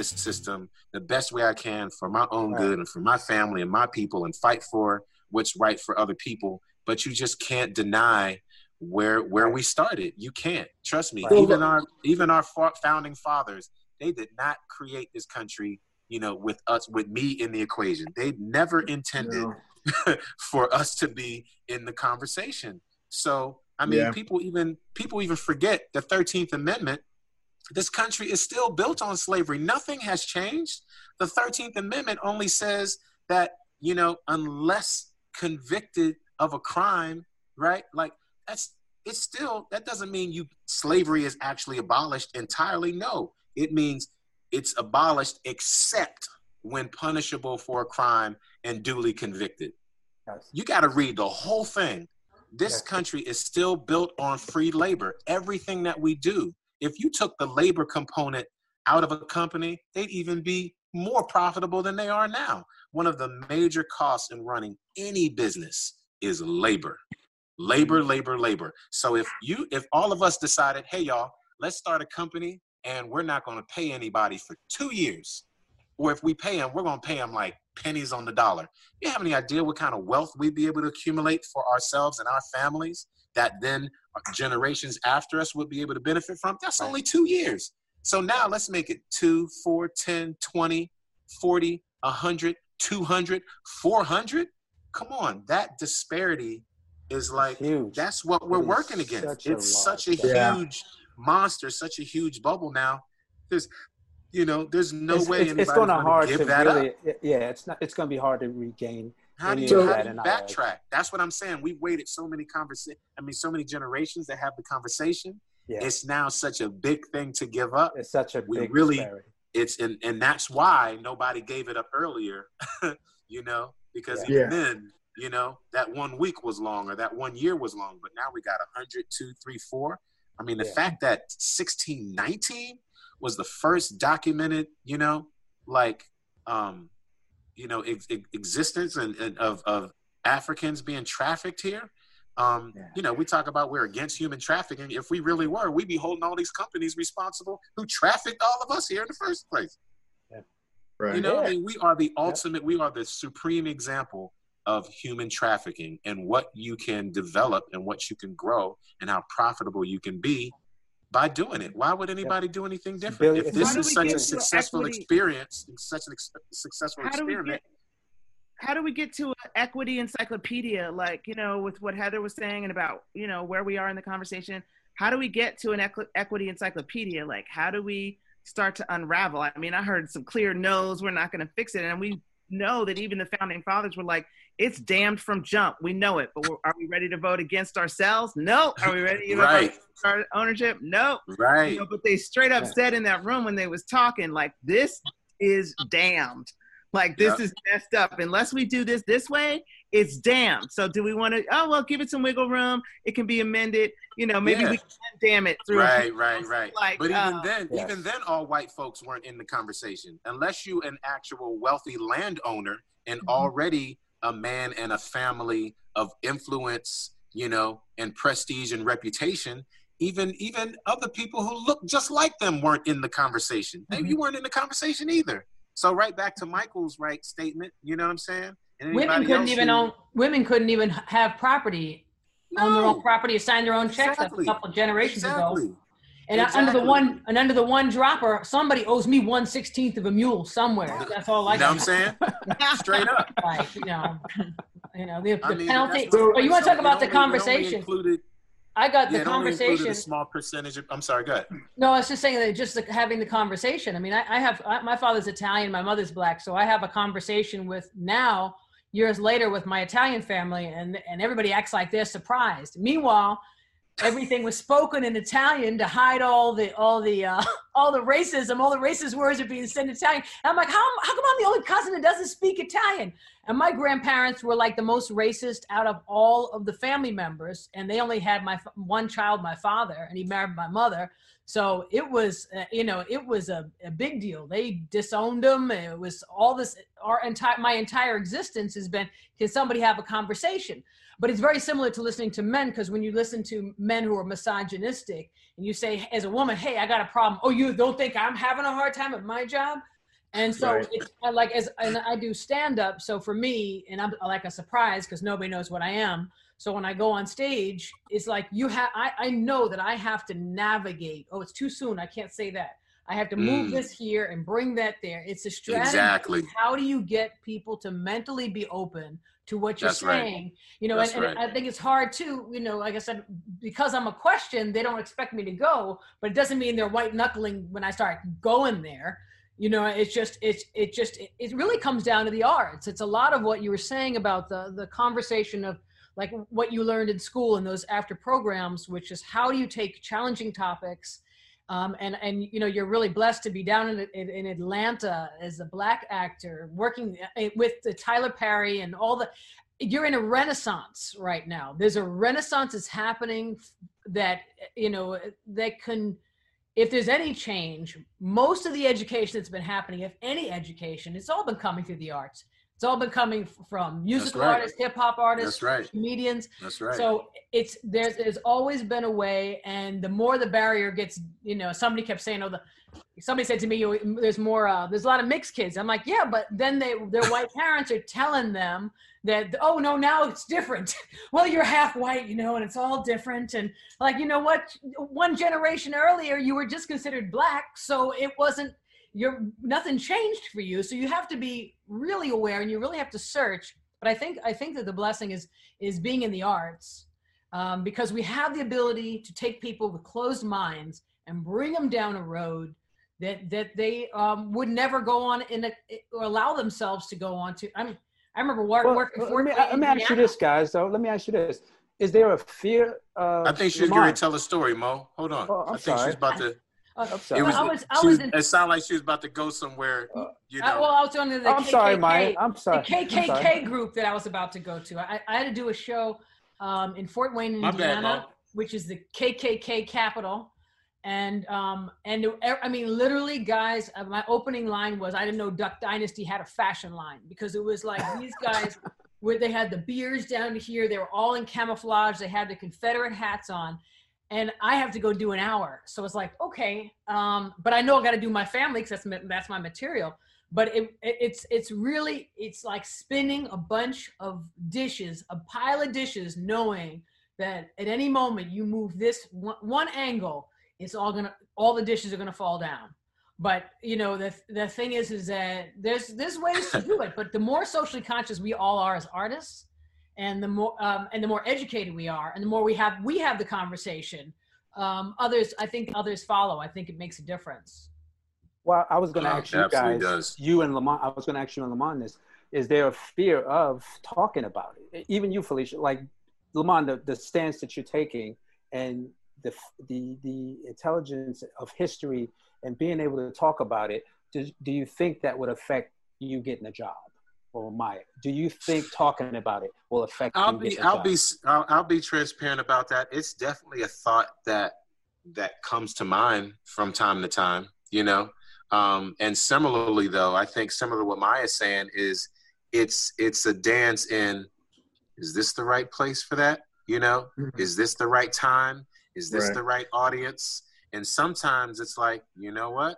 this system the best way I can for my own right. good and for my family and my people and fight for what's right for other people. But you just can't deny where where we started. You can't trust me. Right. Even our even our founding fathers, they did not create this country. You know, with us, with me in the equation, they never intended no. for us to be in the conversation. So, I mean, yeah. people even people even forget the Thirteenth Amendment. This country is still built on slavery. Nothing has changed. The Thirteenth Amendment only says that you know, unless convicted of a crime, right? Like that's it's still that doesn't mean you slavery is actually abolished entirely. No, it means it's abolished except when punishable for a crime and duly convicted. Yes. You got to read the whole thing. This yes. country is still built on free labor. Everything that we do, if you took the labor component out of a company, they'd even be more profitable than they are now. One of the major costs in running any business is labor. Labor mm. labor labor. So if you if all of us decided hey y'all let's start a company and we're not going to pay anybody for two years or if we pay them we're going to pay them like pennies on the dollar. You have any idea what kind of wealth we'd be able to accumulate for ourselves and our families that then generations after us would be able to benefit from that's only two years so now let's make it 2 4 10 20 40 100 200 400 come on that disparity is like huge. that's what we're working against. It's such a yeah. huge monster, such a huge bubble now. There's you know, there's no it's, way it's, it's going to hard give to that really, up. Yeah, it's not. It's going to be hard to regain. How do you, how do you backtrack? That's what I'm saying. We've waited so many conversations. I mean, so many generations that have the conversation. Yeah. It's now such a big thing to give up. It's such a we really. Disparity. It's and and that's why nobody gave it up earlier. you know, because yeah. even then you know, that one week was long or that one year was long, but now we got 100, 2, 3, 4. I mean, the yeah. fact that 1619 was the first documented, you know, like, um, you know, ex- existence and, and, of, of Africans being trafficked here. Um, yeah. You know, we talk about we're against human trafficking. If we really were, we'd be holding all these companies responsible who trafficked all of us here in the first place. Yeah. Right. You know, yeah. I mean, we are the ultimate, we are the supreme example of human trafficking and what you can develop and what you can grow and how profitable you can be by doing it. Why would anybody do anything different? If this is such a successful experience, such a ex- successful how experiment. Do get, how do we get to an equity encyclopedia, like, you know, with what Heather was saying and about, you know, where we are in the conversation? How do we get to an equ- equity encyclopedia? Like, how do we start to unravel? I mean, I heard some clear no's, we're not going to fix it. And we know that even the founding fathers were like, it's damned from jump. We know it, but are we ready to vote against ourselves? No. Are we ready to right. vote ownership? No. Right. You know, but they straight up said in that room when they was talking, like, this is damned. Like this yep. is messed up. Unless we do this this way, it's damned. So do we want to? Oh well, give it some wiggle room. It can be amended. You know, maybe yeah. we can damn it through. Right, right, right. Like, but even uh, then, yes. even then, all white folks weren't in the conversation unless you an actual wealthy landowner and mm-hmm. already a man and a family of influence, you know, and prestige and reputation. Even even other people who look just like them weren't in the conversation. Maybe mm-hmm. you weren't in the conversation either. So right back to Michael's right statement. You know what I'm saying? Women couldn't even who, own. Women couldn't even have property, no, own their own property, sign their own checks exactly. a couple generations exactly. ago. And exactly. under the one and under the one dropper, somebody owes me one sixteenth of a mule somewhere. That's all I. You know what I'm saying? Straight up. Like you know, you know the, the mean, penalty. But you want to talk about the conversation? Included, I got yeah, the conversation. A small percentage. Of, I'm sorry. Go ahead. No, I was just saying that just the, having the conversation. I mean, I, I have I, my father's Italian, my mother's black, so I have a conversation with now years later with my Italian family, and and everybody acts like they're surprised. Meanwhile everything was spoken in Italian to hide all the all the uh, all the racism, all the racist words are being said in Italian. And I'm like, how how come I'm the only cousin that doesn't speak Italian? And my grandparents were like the most racist out of all of the family members, and they only had my one child, my father, and he married my mother. So it was, uh, you know, it was a, a big deal. They disowned him. It was all this. Our entire my entire existence has been can somebody have a conversation? But it's very similar to listening to men because when you listen to men who are misogynistic and you say as a woman, "Hey, I got a problem." Oh, you don't think I'm having a hard time at my job? And so Right. it's like as and I do stand up. So for me, and I'm like a surprise because nobody knows what I am. So when I go on stage, it's like you have. I I know that I have to navigate. Oh, it's too soon. I can't say that. I have to move Mm. this here and bring that there. It's a strategy. Exactly. How do you get people to mentally be open to what you're That's right. saying? You know, and, and right. I think it's hard too. You know, like I said, because I'm a question, they don't expect me to go, but it doesn't mean they're white knuckling when I start going there. You know, it's just it's it just it, it really comes down to the arts. It's a lot of what you were saying about the the conversation of like what you learned in school and those after programs, which is how do you take challenging topics. Um, and and you know you're really blessed to be down in, in, in Atlanta as a black actor working uh, with the Tyler Perry and all the you're in a renaissance right now. There's a renaissance that's happening that you know that can if there's any change most of the education that's been happening if any education it's all been coming through the arts it's all been coming from musical right. artists hip hop artists right. comedians That's right. so it's there's there's always been a way, and the more the barrier gets, you know, somebody kept saying, "Oh, the." Somebody said to me, "There's more. Uh, there's a lot of mixed kids." I'm like, "Yeah, but then they their white parents are telling them that, oh no, now it's different. well, you're half white, you know, and it's all different. And like, you know what? One generation earlier, you were just considered black, so it wasn't. You're nothing changed for you. So you have to be really aware, and you really have to search. But I think I think that the blessing is is being in the arts um, because we have the ability to take people with closed minds and bring them down a road that that they um, would never go on in a, or allow themselves to go on to. I mean, I remember work, Well, working. let me, let me ask you this, guys. Though, let me ask you this: Is there a fear? Of I think she was going to tell a story, Mo. Hold on. Oh, I'm I think she sorry. was about to. Uh, I'm. It was. I was- I was was in- it sounded like she was about to go somewhere. Uh, You I, know. well, I was on the I'm KKK, sorry, Maya. I'm sorry. I'm KKK sorry. group that I was about to go to. I, I had to do a show um, in Fort Wayne, My bad, Indiana, which is the KKK capital. And um, and I mean, literally, guys, uh, my opening line was, "I didn't know Duck Dynasty had a fashion line because it was like these guys, where they had the beards down to here, they were all in camouflage, they had the Confederate hats on, and I have to go do an hour. So it's like, okay, um, but I know I got to do my family because that's that's my material. But it, it, it's it's really it's like spinning a bunch of dishes, a pile of dishes, knowing that at any moment you move this one, one angle, it's all gonna all the dishes are gonna fall down. But you know the the thing is is that there's there's ways to do it. But the more socially conscious we all are as artists, and the more um, and the more educated we are, and the more we have we have the conversation. Um, others, I think others follow. I think it makes a difference. Well, I was going to ask you guys, does. you and Lamont. I was going to ask you and Lamont this: Is there a fear of talking about it? Even you, Felicia, like Lamont, the, the stance that you're taking, and the the the intelligence of history and being able to talk about it. Do, do you think that would affect you getting a job, or Maya? Do you think talking about it will affect I'll be getting a I'll job? be I'll, I'll be transparent about that. It's definitely a thought that that comes to mind from time to time, you know. Um, and similarly, though, I think similar to what Maya's saying is it's it's a dance in is this the right place for that? You know, Mhm. is this the right time? Is this Right. the right audience? And sometimes it's like, you know what?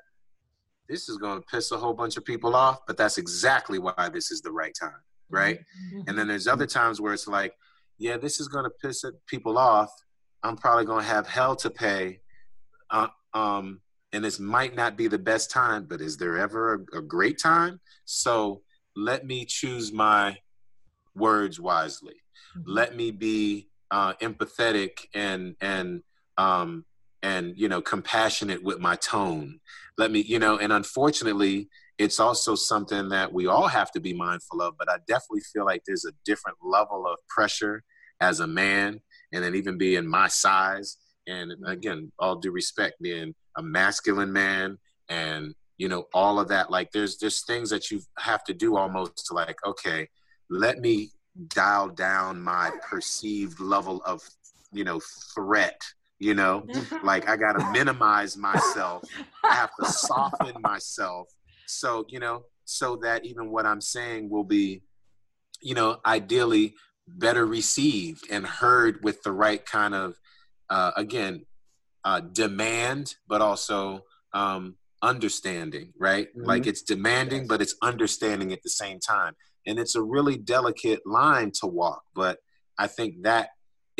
This is going to piss a whole bunch of people off, but that's exactly why this is the right time, right? Mhm. And then there's other times where it's like, yeah, this is going to piss people off. I'm probably going to have hell to pay. Uh, um, and this might not be the best time, but is there ever a, a great time? So let me choose my words wisely. Mhm. Let me be uh, empathetic and and um, and you know compassionate with my tone. Let me, you know, and unfortunately, it's also something that we all have to be mindful of. But I definitely feel like there's a different level of pressure as a man, and then even being my size. And again, all due respect, being a masculine man, and you know all of that. Like there's there's things that you have to do almost to like, okay, let me dial down my perceived level of you know threat. You know, like I gotta minimize myself I have to soften myself. So, you know, so that even what I'm saying will be, you know, ideally better received and heard with the right kind of, uh, again, uh, demand, but also um, understanding, right? Mm-hmm. Like it's demanding, yes. but it's understanding at the same time. And it's a really delicate line to walk. But I think that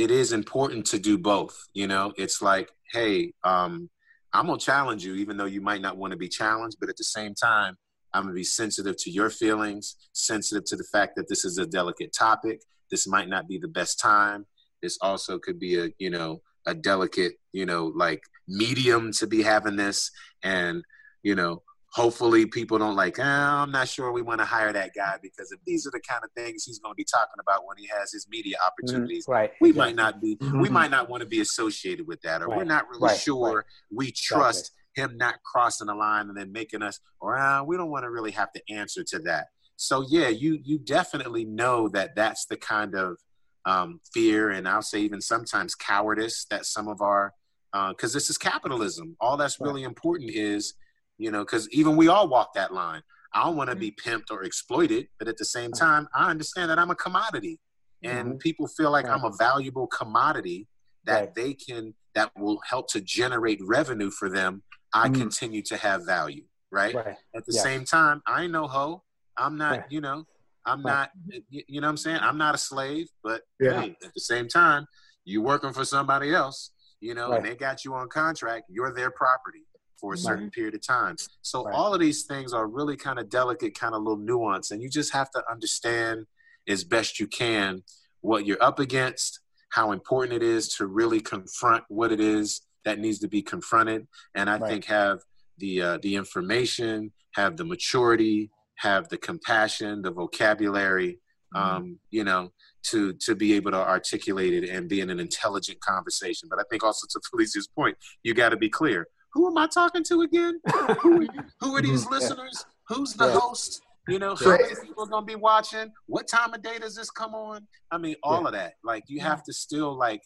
it is important to do both. You know, it's like, hey, um, I'm gonna challenge you, even though you might not want to be challenged, but at the same time, I'm gonna be sensitive to your feelings, sensitive to the fact that this is a delicate topic. This might not be the best time. This also could be a, you know, a delicate, you know, like medium to be having this. And, you know, hopefully people don't like, oh, I'm not sure we want to hire that guy because if these are the kind of things he's going to be talking about when he has his media mm-hmm. opportunities, mm, right. we exactly. might not be, mm-hmm. we might not want to be associated with that, or right. we're not really right. sure right. we trust exactly. him not crossing the line and then making us, or uh, we don't want to really have to answer to that. So yeah, you you definitely know that that's the kind of um, fear and I'll say even sometimes cowardice that some of our because uh, this is capitalism. All that's really important is you know, because even we all walk that line. I don't want to be pimped or exploited, but at the same time, I understand that I'm a commodity, and mm-hmm. people feel like right. I'm a valuable commodity that right. they can that will help to generate revenue for them. I mm-hmm. continue to have value, right? right. At the same time, I ain't no hoe. I'm not, you know, I'm not, you know what I'm saying? I'm not a slave, but yeah. hey, at the same time, you working for somebody else, you know, and they got you on contract, you're their property for a certain right. period of time. So right. all of these things are really kind of delicate, kind of little nuance, and you just have to understand as best you can what you're up against, how important it is to really confront what it is that needs to be confronted, and I right. think have the uh, the information, have the maturity, have the compassion, the vocabulary, mm-hmm. um, you know, to to be able to articulate it and be in an intelligent conversation. But I think also to Felicia's point, you got to be clear who am I talking to again? who, who, are these listeners? Who's the yeah. host? You know, how many people are gonna be watching? What time of day does this come on? I mean, all yeah. of that. Like, you have to still like.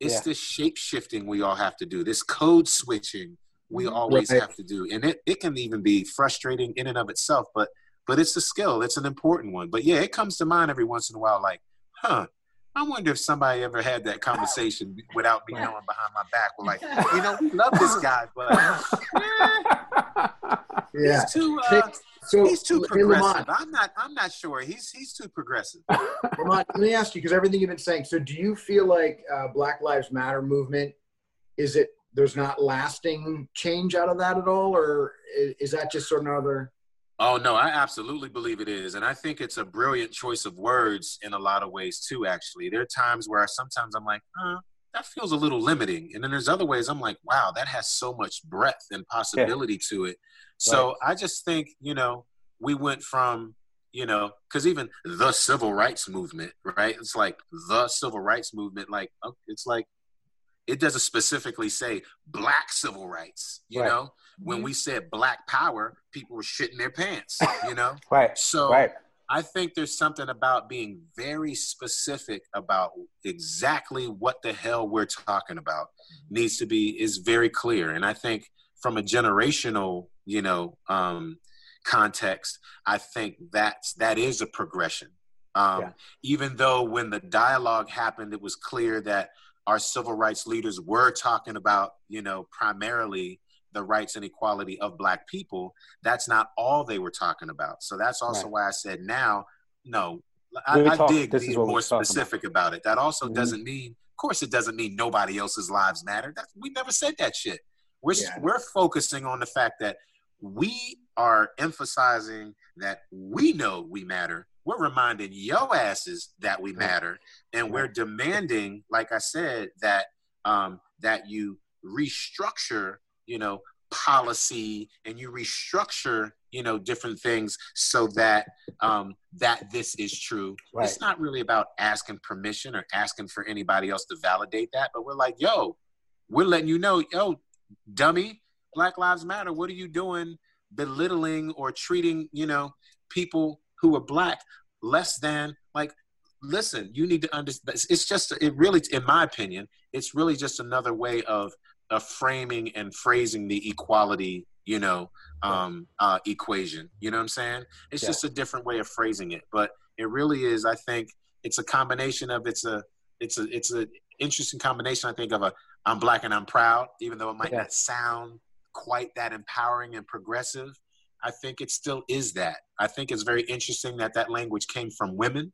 It's yeah. this shape shifting we all have to do. This code switching we mm-hmm. always right. have to do, and it, it can even be frustrating in and of itself. But but it's a skill. It's an important one. But yeah, it comes to mind every once in a while. Like, huh? I wonder if somebody ever had that conversation without me knowing behind my back. We're like, you know, we love this guy, but yeah, he's too uh, so, he's too progressive. Lamont, I'm not. I'm not sure. He's he's too progressive. Lamont, let me ask you because everything you've been saying. So, do you feel like uh, Black Lives Matter movement is it? There's not lasting change out of that at all, or is that just sort of another? Oh no, I absolutely believe it is, and I think it's a brilliant choice of words in a lot of ways too. Actually, there are times where I, sometimes I'm like, huh, that feels a little limiting, and then there's other ways I'm like, wow, that has so much breadth and possibility yeah. to it. So right. I just think you know we went from you know because even the civil rights movement, right? It's like the civil rights movement, like oh, it's like it doesn't specifically say black civil rights, you right. know when mm-hmm. we said black power, people were shitting their pants, you know? right. So right. I think there's something about being very specific about exactly what the hell we're talking about needs to be is very clear. And I think from a generational, you know, um, context, I think that's that is a progression. Um, yeah. Even though when the dialogue happened, it was clear that our civil rights leaders were talking about, you know, primarily the rights and equality of black people that's not all they were talking about so that's also right. why i said now no I, I dig being more specific about. about. it that also mm-hmm. doesn't mean of course it doesn't mean nobody else's lives matter that's, we never said that shit we're, yeah. we're focusing on the fact that we are emphasizing that we know we matter we're reminding yo asses that we matter and we're demanding like i said that um, that you restructure you know policy and you restructure you know different things so that um that this is true right. it's not really about asking permission or asking for anybody else to validate that but we're like yo we're letting you know yo dummy black lives matter what are you doing belittling or treating you know people who are black less than like listen you need to understand it's just it really in my opinion it's really just another way of of framing and phrasing the equality, you know, um, uh, equation. You know what I'm saying? It's yeah. just a different way of phrasing it, but it really is. I think it's a combination of it's a it's a it's a interesting combination. I think of a I'm black and I'm proud, even though it might Yeah. not sound quite that empowering and progressive. I think it still is that. I think it's very interesting that that language came from women,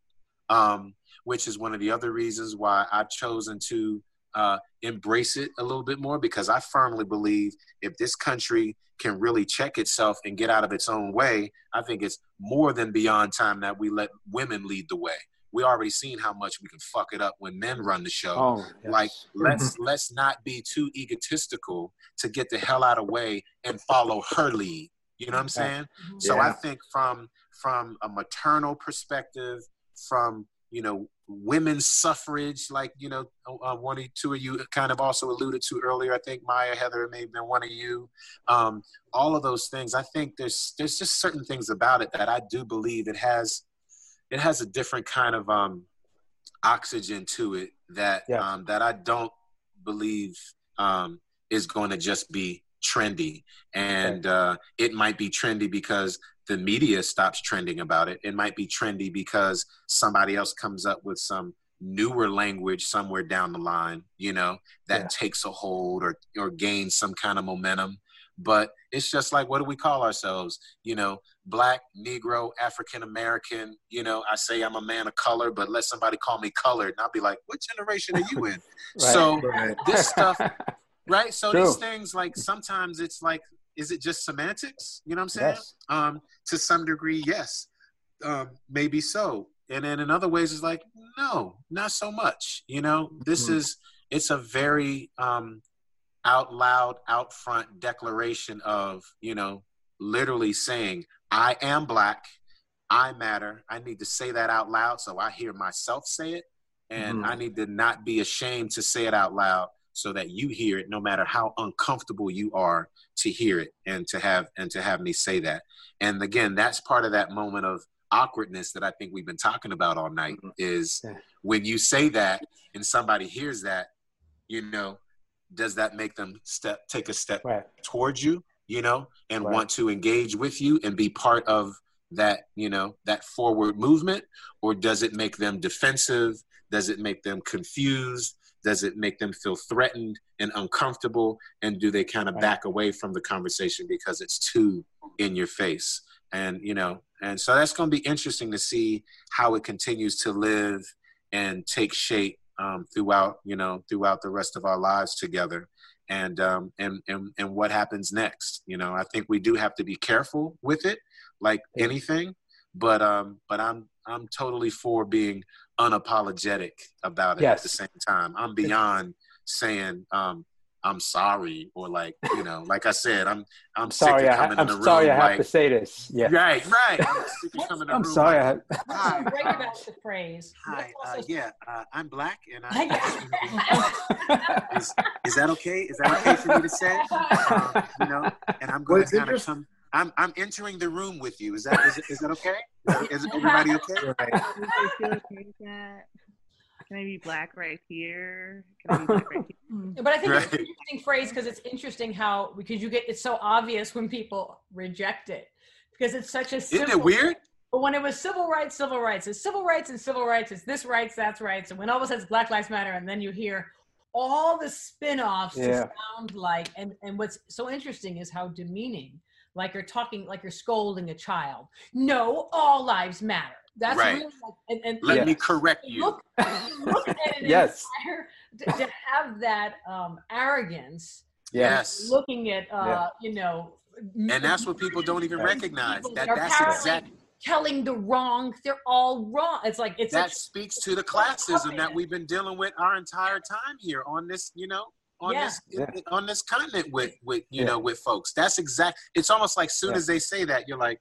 um, which is one of the other reasons why I've chosen to uh, embrace it a little bit more because I firmly believe if this country can really check itself and get out of its own way, I think it's more than beyond time that we let women lead the way. We already seen how much we can fuck it up when men run the show. Oh, yes. Like let's let's not be too egotistical to get the hell out of way and follow her lead. You know what I'm saying? Mhm. So I think from from a maternal perspective, from you know women's suffrage, like you know uh, one or two of you kind of also alluded to earlier. I think Maya Heather may have been one of you. Um, all of those things. I think there's there's just certain things about it that I do believe it has it has a different kind of um, oxygen to it that Yeah. um, that I don't believe um, is going to just be trendy. And uh, it might be trendy because the media stops trending about it. It might be trendy because somebody else comes up with some newer language somewhere down the line, you know, that Yeah. takes a hold or or gains some kind of momentum. But it's just like, what do we call ourselves? You know, black, Negro, African American. You know, I say I'm a man of color, but let somebody call me colored, and I'll be like, what generation are you in? Right. So Right. this stuff, right? So True. these things, like sometimes it's like, is it just semantics? You know what I'm saying? yes. Um, to some degree, yes, um, maybe so. And then in other ways, it's like, no, not so much. You know, this Mhm. is it's a very um, out loud, out front declaration of you know, literally saying, I am black, I matter. I need to say that out loud so I hear myself say it, and Mhm. I need to not be ashamed to say it out loud so that you hear it, no matter how uncomfortable you are to hear it and to have and to have me say that. And again, that's part of that moment of awkwardness that I think we've been talking about all night mm-hmm. is Yeah. when you say that and somebody hears that, you know, does that make them step take a step Right. towards you, you know, and Right. want to engage with you and be part of that, you know, that forward movement? Or does it make them defensive? Does it make them confused? Does it make them feel threatened and uncomfortable? And do they kind of back away from the conversation because it's too in your face? And, you know, and so that's going to be interesting to see how it continues to live and take shape um, throughout, you know, throughout the rest of our lives together and um, and and and what happens next. You know, I think we do have to be careful with it, like anything. But um, but I'm I'm totally for being unapologetic about it at the same time. I'm beyond saying um, I'm sorry or like you know, like I said, I'm I'm Sorry, sick I of ha- coming I'm in the sorry room I have to say this. Yeah. right, right. I'm sick of coming in the I'm room sorry. like, I What's Hi, so great uh, about the phrase? Hi, uh, yeah, uh, I'm black, and I, I is, is that okay? Is that okay for me to say? Um, you know, and I'm going it's to kind of interest- come. I'm I'm entering the room with you. Is that is, it- is that okay? Is, that, is everybody okay? Right. Does it feel okay? Can I be black right here? Can I be black right here? But I think it's an interesting phrase because it's interesting how because you get it's so obvious when people reject it because it's such a Isn't it weird? But when it was civil rights, civil rights, it's civil rights and civil rights, it's this rights, that's rights. And when all of a sudden it's Black Lives Matter, and then you hear all the spin-offs Yeah. sound like and, and what's so interesting is how demeaning, like you're talking like you're scolding a child. No, all lives matter. That's Right. really like, and, and Let Yeah. me correct you. look, look at it Yes. entire- to, to have that um, arrogance Yes. looking at uh, Yeah. you know And that's what people don't even recognize. That that that's apparently- exact. telling the wrong they're all wrong it's like it's That such, speaks to the classism that we've been dealing with our entire time here on this, you know, on Yeah. this Yeah. on this continent with with you Yeah. know with folks. That's exact. It's almost like soon Yeah. as they say that, you're like,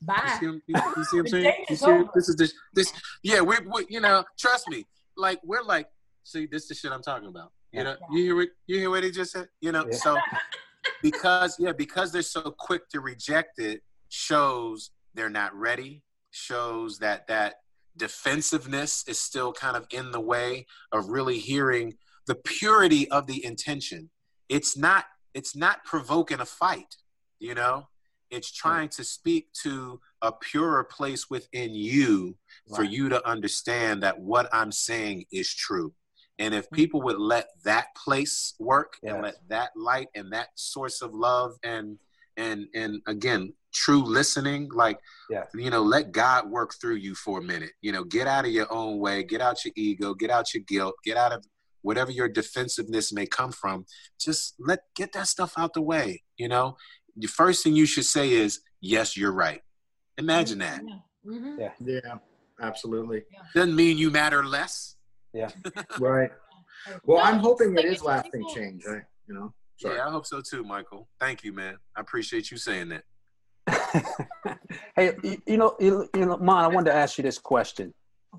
You bye see, what- you, you see what I'm saying? You see, over. this is this this. Yeah, we, we you know, trust me. Like we're like, see, this is the shit I'm talking about. You Yeah. know, you hear what you hear what he just said. You know, Yeah. so because yeah, because they're so quick to reject it, shows they're not ready. Shows that that defensiveness is still kind of in the way of really hearing the purity of the intention. It's not it's not provoking a fight, you know. It's trying to speak to a purer place within you for Right. you to understand that what I'm saying is true. And if hmm. people would let that place work Yes. and let that light and that source of love and and and again true listening like you know let god work through you for a minute you know get out of your own way get out your ego get out your guilt get out of whatever your defensiveness may come from just let get that stuff out the way you know the first thing you should say is yes you're right imagine that Mhm. Yeah, absolutely. doesn't mean you matter less Yeah. Right. Well, I'm hoping it's it like is if lasting people- change. Right. you know. Sorry. yeah i hope so too michael thank you man i appreciate you saying that hey, you, you know, you, you know, Mon, I wanted to ask you this question.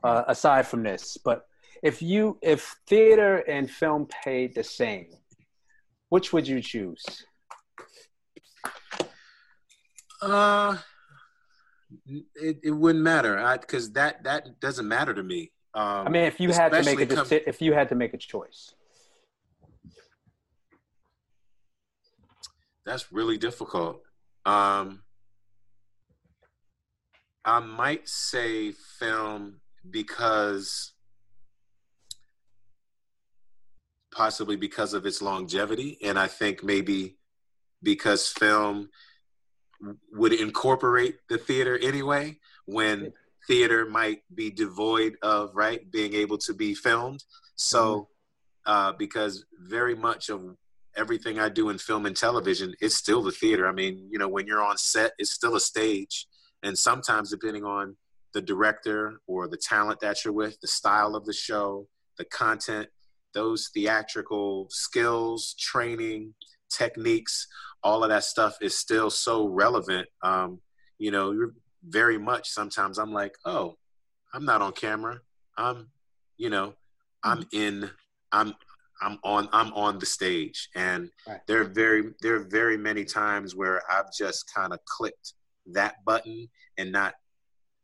Uh, aside from this, but if you if theater and film paid the same, which would you choose? Uh, it, it wouldn't matter because that that doesn't matter to me. Um, I mean, if you had to make a deci- if you had to make a choice, that's really difficult. Um, I might say film because possibly because of its longevity, and I think maybe because film would incorporate the theater anyway when theater might be devoid of right being able to be filmed. So uh, because very much of everything i do in film and television it's still the theater. I mean you know when you're on set it's still a stage. And sometimes depending on the director or the talent that you're with the style of the show the content those theatrical skills training techniques all of that stuff is still so relevant. Um, you know you're very much sometimes i'm like oh i'm not on camera. I'm you know i'm in i'm i'm on i'm on the stage. And Right. there are very there are very many times where i've just kind of clicked that button and not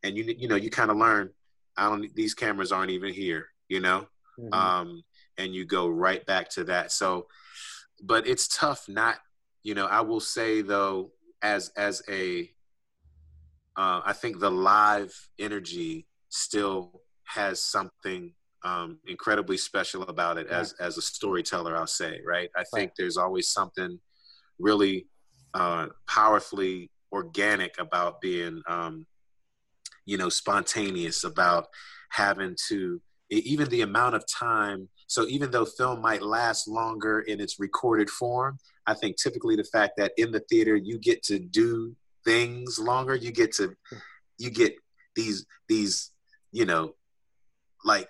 and you you know you kind of learn i don't these cameras aren't even here you know? Mhm. um, and you go right back to that. So, but it's tough not, you know, I will say though, as as a, uh, I think the live energy still has something um, incredibly special about it as as a storyteller. I'll say, right? I think Right. there's always something really uh, powerfully organic about being, um, you know, spontaneous about having to even the amount of time so even though film might last longer in its recorded form i think typically the fact that in the theater you get to do things longer you get to you get these these you know like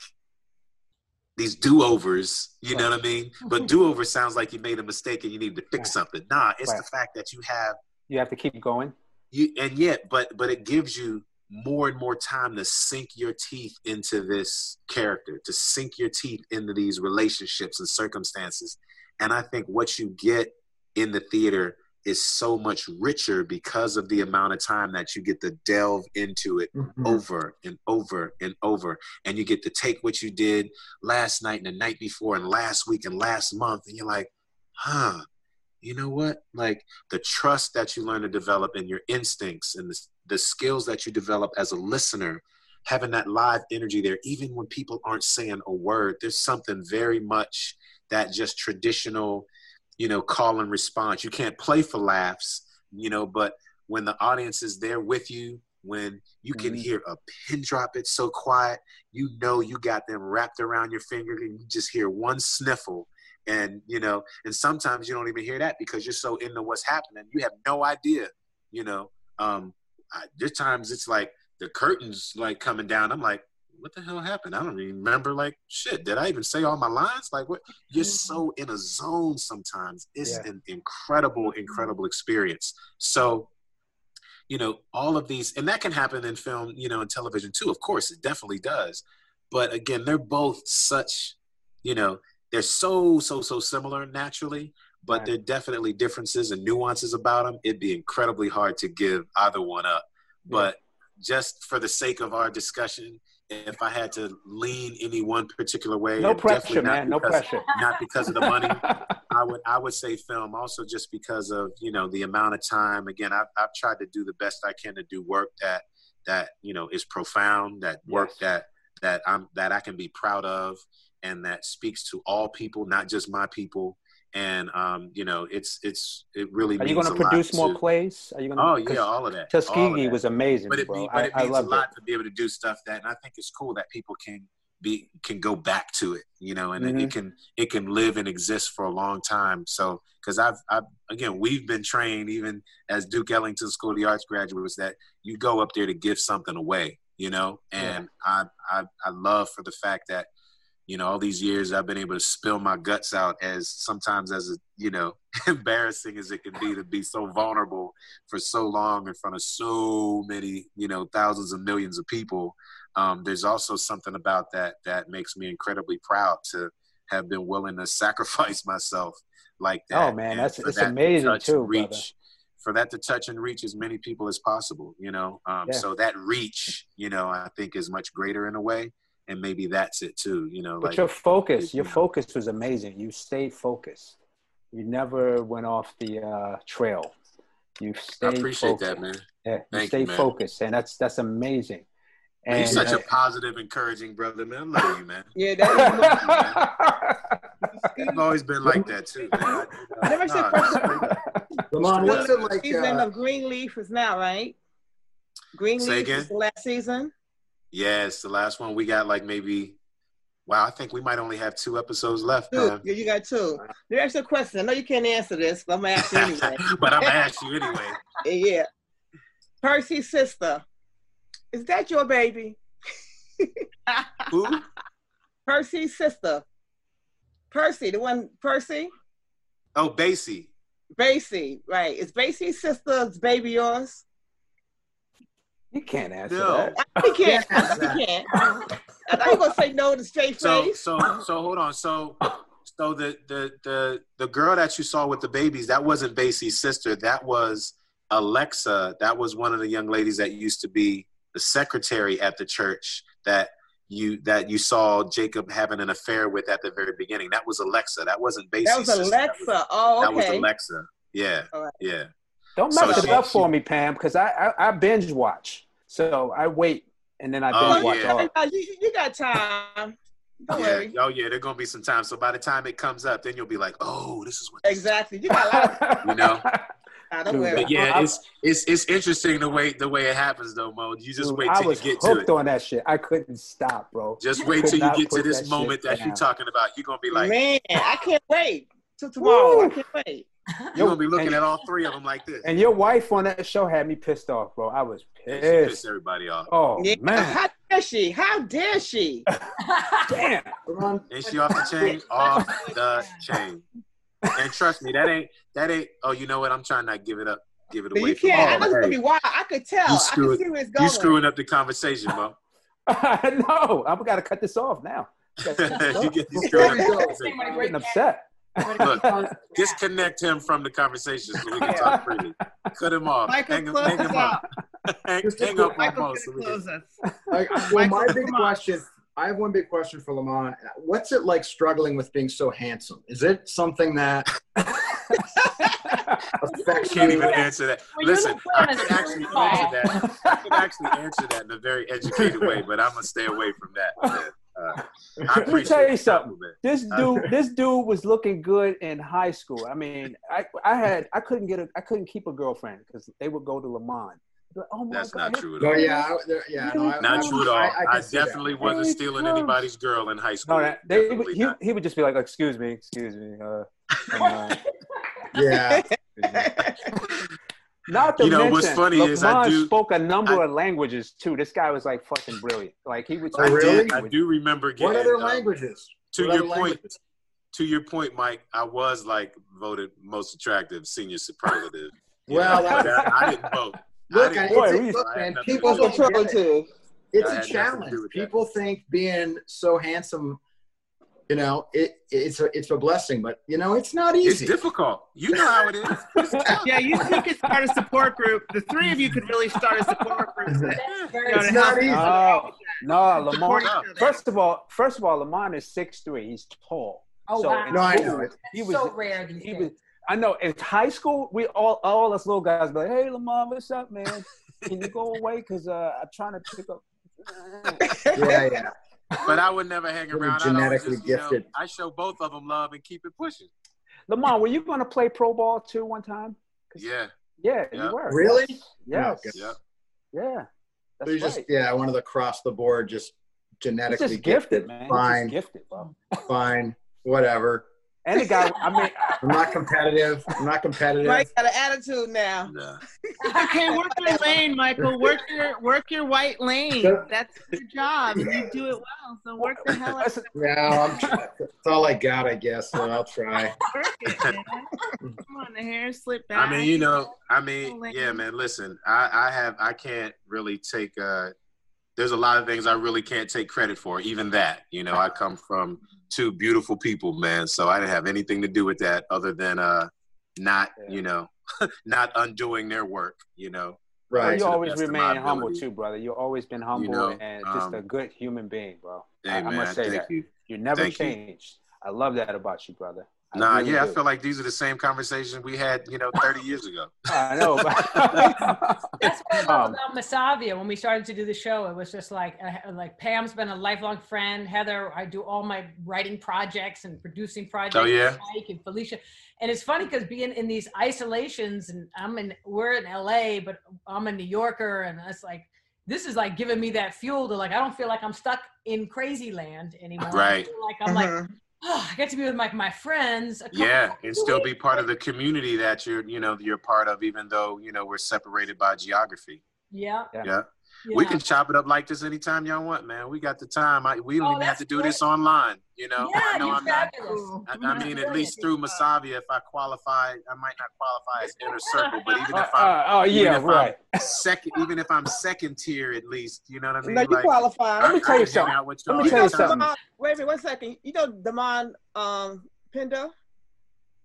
these do-overs you know what i mean but do-over sounds like you made a mistake and you need to fix Right. something nah it's Right. the fact that you have you have to keep going. you and yet but but it gives you more and more time to sink your teeth into this character to sink your teeth into these relationships and circumstances. And i think what you get in the theater is so much richer because of the amount of time that you get to delve into it Mhm. over and over and over. And you get to take what you did last night and the night before and last week and last month and you're like huh you know what? Like the trust that you learn to develop in your instincts and the, the skills that you develop as a listener having that live energy there even when people aren't saying a word there's something very much that just traditional you know call and response. You can't play for laughs you know but when the audience is there with you when you can Mhm. hear a pin drop it's so quiet you know you got them wrapped around your finger and you just hear one sniffle. And you know and sometimes you don't even hear that because you're so into what's happening. You have no idea you know um I, there's times it's like the curtains like coming down. I'm like what the hell happened? I don't remember like shit did i even say all my lines? Like what? You're mm-hmm. so in a zone sometimes. It's Yeah. an incredible incredible experience. So you know all of these and that can happen in film you know and television too of course it definitely does. But again they're both such you know they're so so so similar naturally but Right. there are definitely differences and nuances about them it'd be incredibly hard to give either one up but just for the sake of our discussion if i had to lean any one particular way No pressure, man. No because- pressure. not because of the money I would I would say film also just because of you know the amount of time. Again, I've I've tried to do the best I can to do work that that you know is profound, that work Yes. that that I'm that I can be proud of, and that speaks to all people, not just my people. And um, you know, it's it's it really. Are you going to produce more to, plays? Are you going? Oh yeah, all of that. Tuskegee was amazing, but it, bro. but it means a lot it. to be able to do stuff that, and I think it's cool that people can be can go back to it, you know, and Mhm. it can it can live and exist for a long time. So because I've I've again we've been trained even as Duke Ellington School of the Arts graduates that you go up there to give something away, you know, and I I I love for the fact that you know all these years I've been able to spill my guts out as sometimes as a, you know embarrassing as it can be to be so vulnerable for so long in front of so many you know thousands and millions of people um, there's also something about that that makes me incredibly proud to have been willing to sacrifice myself like that. Oh man, and that's it's that to amazing touch too, reach, brother. For that to touch and reach as many people as possible, you know. Um, Yeah. So that reach, you know, I think is much greater in a way, and maybe that's it too, you know. But like your focus, your know. focus was amazing. You stayed focused. You never went off the uh, trail. You I stayed. appreciate focused. that, man. Yeah, you Thank you, stayed man. focused, and that's that's amazing. And He's such a positive, encouraging brother, man. I love you, man. Yeah, that You've always been like that too. Man. I- I never said nah, first- Lamont, what's it like? season Uh, of Greenleaf is now, right? Greenleaf Say again? is the last season. Yes, the last one we got like maybe. Wow, I think we might only have two episodes left, man. Yeah, you got two. Let me ask you a question. I know you can't answer this, but I'm gonna ask you anyway. but I'm gonna ask you anyway. yeah. Percy's sister. Is that your baby? Who? Percy's sister. Percy, the one Percy? Oh, Basie. Basie, right. Is Basie's sister's baby yours? You can't answer No. that. He can't. Can't can't. I thought you were gonna say no to straight So face. so so so hold on. So so the the the the girl that you saw with the babies that wasn't Basie's sister. That was Alexa. That was one of the young ladies that used to be the secretary at the church that you that you saw Jacob having an affair with at the very beginning. That was Alexa. That wasn't Basie's that was sister. Alexa. Oh, okay. That was. Alexa. Yeah. All right. Yeah. Don't So mess she- it up for she- me, Pam, because I, I I binge watch. So I wait and then I Oh, binge watch yeah. all. You, you got time. Don't yeah. worry. Oh yeah, there's gonna be some time. So by the time it comes up, then you'll be like, oh, this is what Exactly. You got a lot time. You know? Don't worry. But yeah, it's it's it's interesting the way the way it happens though, Mo. You just Dude, wait I till you get to it. hooked on that shit. I couldn't stop, bro. Just wait till you get to this that moment shit that you're talking about. You're gonna be like, Man, I can't wait till tomorrow. I can't wait. you're gonna be looking and- at all three of them like this. And your wife on that show had me pissed off, bro. I was Yeah, she pissed pissed. everybody off. Oh Yeah. man, How dare she? How dare she? damn. Lamont, Ain't she off the chain? off the chain. And trust me, that ain't that ain't. Oh, you know what? I'm trying not to give it up. Give it away. you can't. I you. was gonna be wild. I could tell. You I could see where it's going. you screwing up the conversation, Mo. no, I've got to cut this off now. Got to cut this you get you screwing up the Before we go. conversation. I'm getting upset. Look, disconnect him from the conversation so we can talk freely. Cut him off. Michael, hang him, close hang him out. up. hang, hang quick- up on Mo so we close can. us. I, I- well, my big question. I have one big question for Lamont. What's it like struggling with being so handsome? Is it something that affects Can't even answer that. Well, Listen, I playing could actually football. answer that. I could actually answer that in a very educated way, but I'm gonna stay away from that. Man. Uh, Let me tell you something. This Uh, dude, this dude was looking good in high school. I mean, I, I had, I couldn't get a, I couldn't keep a girlfriend because they would go to Lamont. Like, oh my That's God, not true at No, all. yeah, I, there- yeah, no, I, Not I- true at all. I, I, I can see that. definitely wasn't Hey, stealing close. anybody's girl in high school. No, that they, Definitely he, he would just be like, "Excuse me, excuse me." Uh, uh, Yeah, not to You know, mention, what's funny is I do- spoke a number of languages too. This guy was like fucking brilliant. Like he would. Oh, I really? did. I do remember getting. what other uh, languages? to What your point, languages? to your point, Mike, I was like voted most attractive senior superlative. Well, know, I, I didn't vote. Look, I I, didn't Boy, vote. we- a, look, man, people do What's with the don't trouble get it. too? It's I a had nothing to challenge. do with that. People think being so handsome, you know, it it's a it's a blessing, but you know, it's not easy It's difficult. You know how it is. Yeah, you two could start a support group. The three of you could really start a support group. That's You know, It's not easy. each No, other. no, Lamont. First of all, first of all, Lamont is six three. He's tall. Oh So, wow! No, I school, know it. He It's was so rare these he days. was. I know. In high school, we all all us little guys be like, "Hey, Lamont, what's up, man? Can you go away? Cause uh, I'm trying to pick up." Yeah, yeah. But I would never hang Really around. I'd always genetically just, you know, gifted. I show both of them love and keep it pushing. Lamont, were you going to play pro ball too one time? Yeah, Yeah, Yeah. you were. Really? Yes. Oh okay. yeah. Yeah. That's So you just yeah, one of the cross the board, just He's genetically just gifted, man. Fine, just gifted, bro. fine, whatever. And the guy, I mean, I'm not competitive. I'm not competitive. Mike got an attitude now. Nah. Okay, work your lane, Michael. Work your work your white lane. That's your job, you do it well. So work the hell out. listen, No, I'm, that's all I got, I guess. So I'll try. Work it, man. Come on, the hair slip back. I mean, you know, I mean, yeah, man. Listen, I, I have, I can't really take. uh There's a lot of things I really can't take credit for. Even that, you know, I come from two beautiful people, man. So I didn't have anything to do with that, other than uh not, Yeah. you know, not undoing their work. You know, Right. to you always best of my remain humble too, brother. You've always been humble know, and just um, a good human being, bro. hey I, I man, must say thank that. you. You never Thank you. changed. I love that about you, brother. I Nah, really yeah, I feel like these are the same conversations we had, you know, 30 years ago. I know. That's what I love Um, about Masavia. When we started to do the show, it was just like uh, like Pam's been a lifelong friend. Heather, I do all my writing projects and producing projects. Oh, yeah? Mike and Felicia, and it's funny because being in these isolations, and I'm in we're in LA, but I'm a New Yorker, and it's like this is like giving me that fuel to like I don't feel like I'm stuck in crazy land anymore. I Right. feel like I'm like Mhm. Oh, I get to be with like my friends. a Yeah, and still be part of the community that you're, you know, you're part of, even though, you know, we're separated by geography. Yeah. Yeah. Yeah. yeah. We can chop it up like this anytime y'all want, man. We got the time. I, we don't Oh, even have to do great. this online. You know, Yeah, I know you're I'm not. fabulous. I, I mean, at least through Masavia, if I qualify, I might not qualify as inner circle, but even Uh, if I'm uh, oh yeah, if I'm right. second, even if I'm second tier, at least, you know what I mean? No, you Like, qualify. Let me tell you something. Let me tell you something. Damon, wait a minute, one second. You know Damon um, Pinder?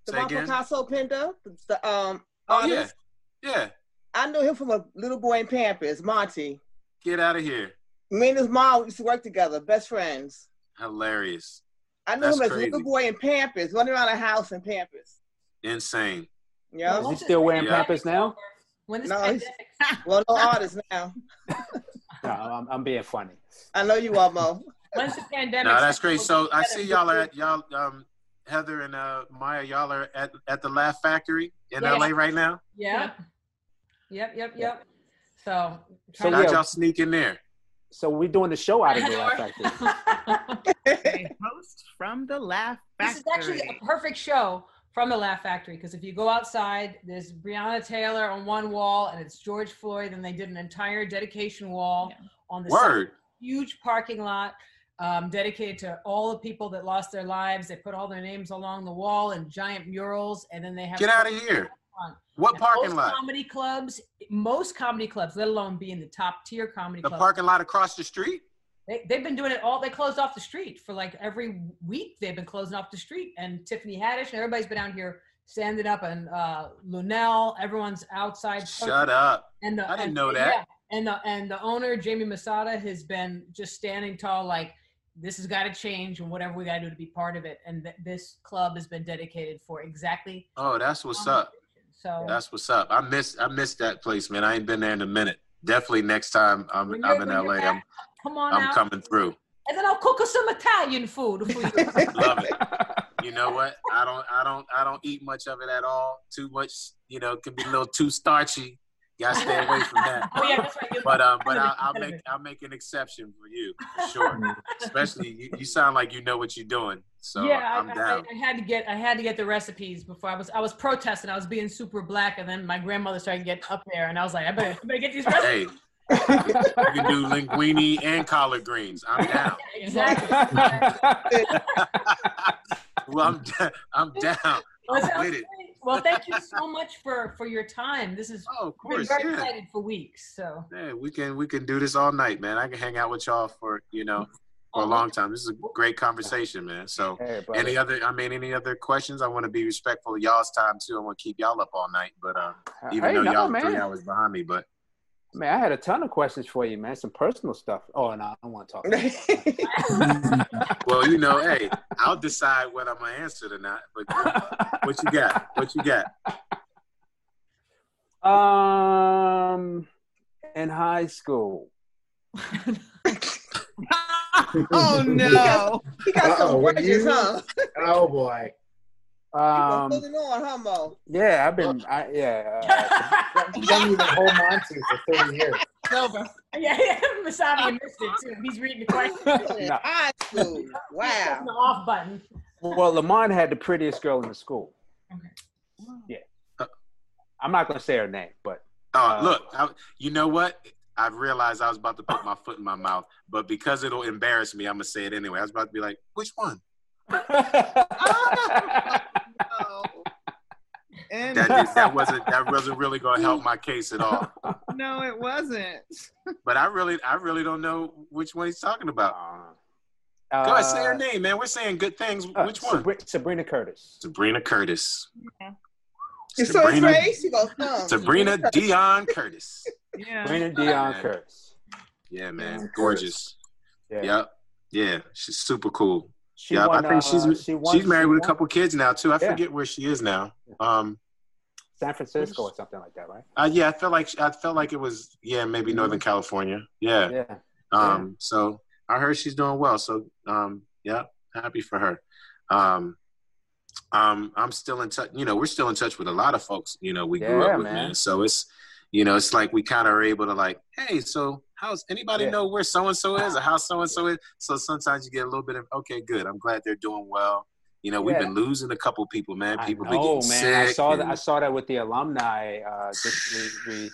Say Damon again? Picasso Pinder? The, um, Oh yeah, yeah. I knew him from a little boy in Pampers, Monty. Get out of here. Me and his mom used to work together, best friends. Hilarious. I knew That's him as crazy. a little boy in Pampers, running around the house in Pampers. Insane. Yeah. Is he still wearing Yeah. Pampers now? When this No, he's- pandemic, Well, no artist now. No, I'm, I'm being funny. I know you are, Mo. when's the pandemic? No, that's starts, great. So I see y'all are at y'all um Heather and uh Maya, y'all are at, at the Laugh Factory in Yeah. LA right now. Yeah. Yep, yep, yep. So, So trying How'd y'all sneak in there? So we're doing the show out of the Laugh Factory. A host from the Laugh Factory. this is actually a perfect show from the Laugh Factory because if you go outside, there's Breonna Taylor on one wall and it's George Floyd, and they did an entire dedication wall on the side. Huge parking lot um, dedicated to all the people that lost their lives. They put all their names along the wall in giant murals, and then they have Get out of here. What And parking lot? Comedy clubs, most comedy clubs, let alone be in the top tier comedy The clubs. parking lot across the street? They, they've been doing it all. They closed off the street for like every week. They've been closing off the street, and Tiffany Haddish and everybody's been out here standing up, and uh, Luenell. Everyone's outside. Shut up. And the, I didn't and- know that. Yeah, and the and the owner Jamie Masada has been just standing tall, like this has got to change, and whatever we got to do to be part of it. And th- this club has been dedicated for exactly. Oh, that's what's up. So That's what's up. I miss I miss that place, man. I ain't been there in a minute. Definitely next time I'm I'm in LA, back, I'm come on I'm out, coming through. and then I'll cook us some Italian food for you. Love it. You know what? I don't I don't I don't eat much of it at all. Too much, you know, it can be a little too starchy. Gotta stay away from that. oh yeah, that's right. But um, but I'll, I'll make I'll make an exception for you for sure. Especially you, you sound like you know what you're doing, so yeah, I'm I, down. I, I had to get I had to get the recipes before I was I was protesting. I was being super black, and then my grandmother started getting up there, and I was like, I better, I better get these recipes. Hey, you can do linguine and collard greens. I'm down. exactly. well, I'm I'm down. I'm with it. Great. Well, thank you so much for for your time. This is Oh, of been course, very yeah. excited for weeks. So Yeah, we can we can do this all night, man. I can hang out with y'all for you know for a Oh, long time. This is a great conversation, man. So Hey, any other I mean any other questions? I want to be respectful of y'all's time too. I want to keep y'all up all night, but uh, even Hey, though no, y'all are man. three hours behind me, but Man, I had a ton of questions for you, man. Some personal stuff. Oh, no, I don't want to talk. About well, you know, hey, I'll decide whether I'm gonna answer it or not. But what you got? What you got? um, in high school, oh no! He got Uh-oh, some when grudges, you- huh? Oh boy. You Um, holding on, huh, Mo? yeah, I've been. I, yeah. Uh, Young than whole Monty for 30 years. Over. Yeah, yeah. Masami missed it too. He's reading the question. No. High school. Wow. the off button. well, Lamont had the prettiest girl in the school. Okay. Yeah. I'm not gonna say her name, but Oh, Uh, look, I, you know what? I realized I was about to put my foot in my mouth, but because it'll embarrass me, I'm gonna say it anyway. I was about to be like, "Which one?" No. And That is, that wasn't that wasn't really gonna help my case at all. no, it wasn't. But I really, I really don't know which one he's talking about. Uh, Go ahead, say her name, man. We're saying good things. uh, Which one? Sabri- Sabrina Curtis. Sabrina Curtis. You saw his Sabrina- face? He goes, no. Sabrina Dion Curtis. Yeah. Sabrina Dion man. Curtis. Yeah, man, gorgeous. Yeah. Yep. Yeah, she's super cool. She yeah, won, I think she's uh, she won, she's married she with a couple kids now too. I Yeah. forget where she is now. Um, San Francisco or something like that, right? uh, yeah, I felt like I felt like it was yeah maybe Northern California. Yeah. Yeah. Um, so I heard she's doing well. So um, yeah, happy for her. Um, um, I'm still in touch. You know, we're still in touch with a lot of folks. You know, we grew up with, man. man. So it's you know, it's like we kind of are able to like, hey, so how's anybody Yeah. know where so and so is or how so and so is? So sometimes you get a little bit of okay, good. I'm glad they're doing well. You know, we've Yeah. been losing a couple people, man. I People know, been getting man. sick. I saw that. I saw that with the alumni. Uh, just we, we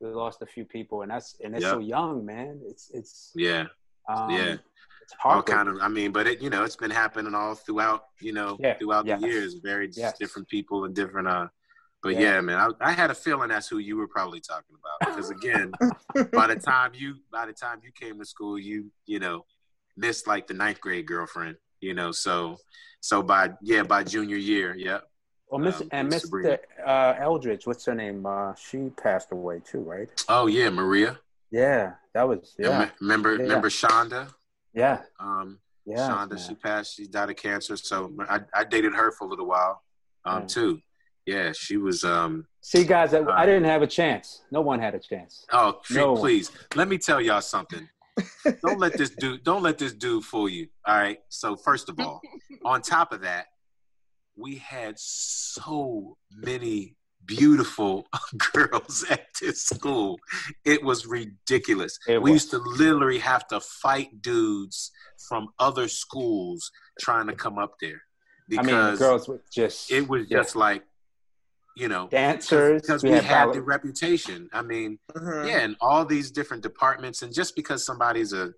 we lost a few people, and that's and it's Yep. so young, man. It's it's yeah, um, Yeah. It's all hard. kind of. I mean, but it, you know, it's been happening all throughout. You know, Yeah, throughout the years, very Yes. different people and different. uh But Yeah. yeah, man, I, I had a feeling that's who you were probably talking about because again, by the time you by the time you came to school, you you know missed like the ninth grade girlfriend. You know, so so by yeah by junior year, yeah. Well, Miss um, and. Mr. Uh, Eldridge, what's her name? Uh, she passed away too, right? Oh yeah, Maria. Yeah, that was Yeah. yeah, remember Yeah. remember Shonda. yeah, Um, yeah. Shonda, man. she passed. She died of cancer. So I, I dated her for a little while, um, too. Yeah, she was. Um, See, guys, I, Uh, I didn't have a chance. No one had a chance. oh, No. please let me tell y'all something. don't let this dude. Don't let this dude fool you. All right. So first of all, on top of that, we had so many beautiful girls at this school. It was ridiculous. It we was. used to literally have to fight dudes from other schools trying to come up there I because mean, the girls were just it was yeah. just like, you know, dancers. because we we had had ballet- the reputation. I mean, Mhm. yeah, and all these different departments, and just because somebody's a,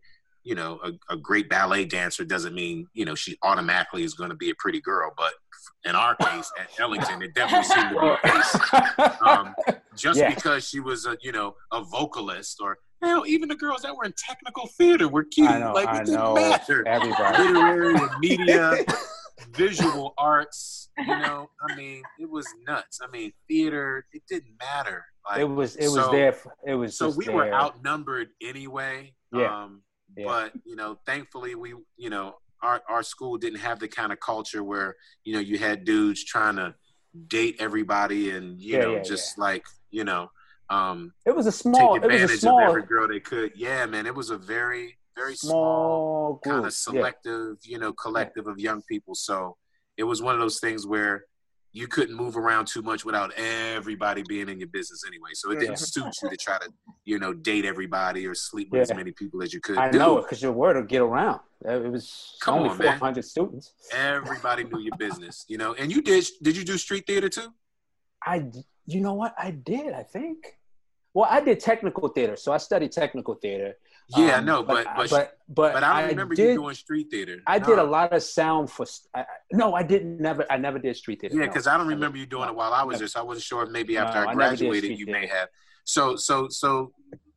you know, a, a great ballet dancer doesn't mean you know she automatically is going to be a pretty girl. But in our case at Ellington, it definitely seemed to be the case. Um, just Yeah. because she was a you know a vocalist or hell, even the girls that were in technical theater were cute. I know, like it I didn't know. matter. Everybody. Literary and media, visual arts. You know, I mean, it was nuts. I mean, theater. It didn't matter. Like, It was it was there. For, it was so just we were outnumbered anyway. Yeah. Um, Yeah. But you know, thankfully, we you know our our school didn't have the kind of culture where you know you had dudes trying to date everybody and you Yeah, know yeah, just like you know um, It was a small. take It was advantage a small. of every girl they could. Yeah, man, it was a very very small small kind of selective, you know, collective of young people. So it was one of those things where you couldn't move around too much without everybody being in your business anyway. So it didn't suit you to try to, you know, date everybody or sleep with as many people as you could. I do. know because your word will get around. Uh, it was Come only on, four man. students. Everybody knew your business, you know. And you did? Did you do street theater too? I. you know what? I did. I think. Well, I did technical theater, so I studied technical theater. Yeah, I Um, know, but but but but, but I don't remember did, you doing street theater. I did a lot of sound for. I, I- no, I didn't. Never. I never did street theater. Yeah, no. because I don't remember you doing No. it while I was there, so I wasn't sure if maybe after I I graduated street you may have. So so so,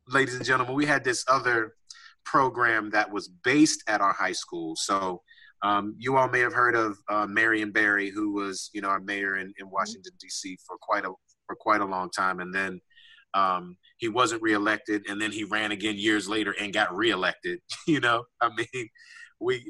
ladies and gentlemen, we had this other program that was based at our high school. So um, you all may have heard of uh, Marion Barry, who was you know our mayor in, in Washington D.C. for quite a for quite a long time, and then. Um, he wasn't reelected, and then he ran again years later and got reelected. You know, I mean, we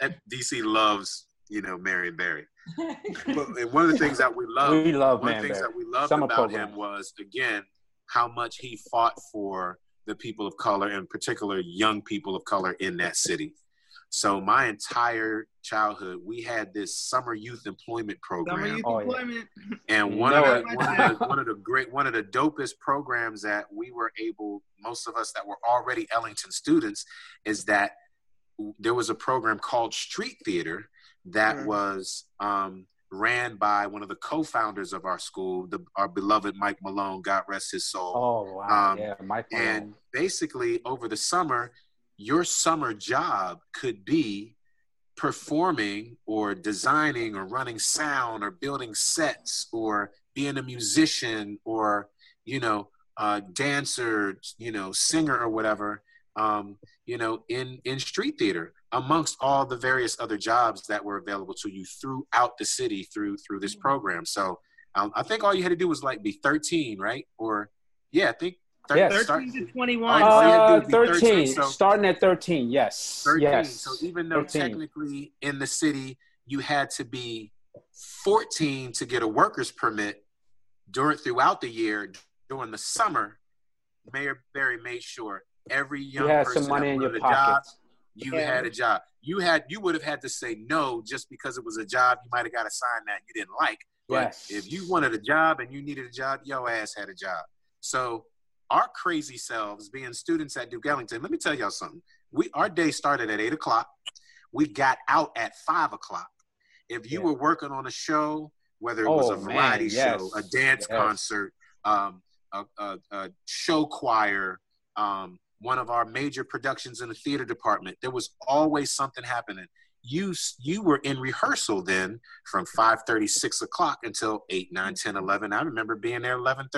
at DC loves you know Marion Barry. But and one of the things that we love, we love one of the things Barry. that we loved Summer about program. him was again how much he fought for the people of color, in particular young people of color in that city. So my entire childhood, we had this summer youth employment program. Summer youth Oh, yeah. And You one of, the, one, of the, one of the great, one of the dopest programs that we were able, most of us that were already Ellington students, is that there was a program called Street Theater that Mhm. was um, ran by one of the co-founders of our school, the, our beloved Mike Malone, God rest his soul. Oh wow, Um, yeah, Mike. And basically, over the summer, your summer job could be performing or designing or running sound or building sets or being a musician or, you know, uh, dancer, you know, singer or whatever, um, you know, in, in street theater amongst all the various other jobs that were available to you throughout the city through through this program. So um, I think all you had to do was like be 13, right? Or yeah, I think thir- Yes. start- 13 to 21. all you had to Uh, do 13, 13, so- starting at 13, yes. 13. Yes. So even though 13. technically in the city you had to be 14 to get a worker's permit during throughout the year during the summer, Mayor Barry made sure every young you had person some money in your wanted a job, you Yeah. had a job. You had you would have had to say no just because it was a job you might have got a sign that you didn't like. But Yes. if you wanted a job and you needed a job, your ass had a job. So our crazy selves, being students at Duke Ellington, let me tell y'all something. We our day started at eight o'clock. We got out at five o'clock. If you Yeah. were working on a show, whether it was Oh, a man, variety yes. show, a dance Yes. concert, um, a, a, a show choir, um, one of our major productions in the theater department, there was always something happening. You you were in rehearsal then from 5 6 o'clock until 8 9 10 11 i remember being there 11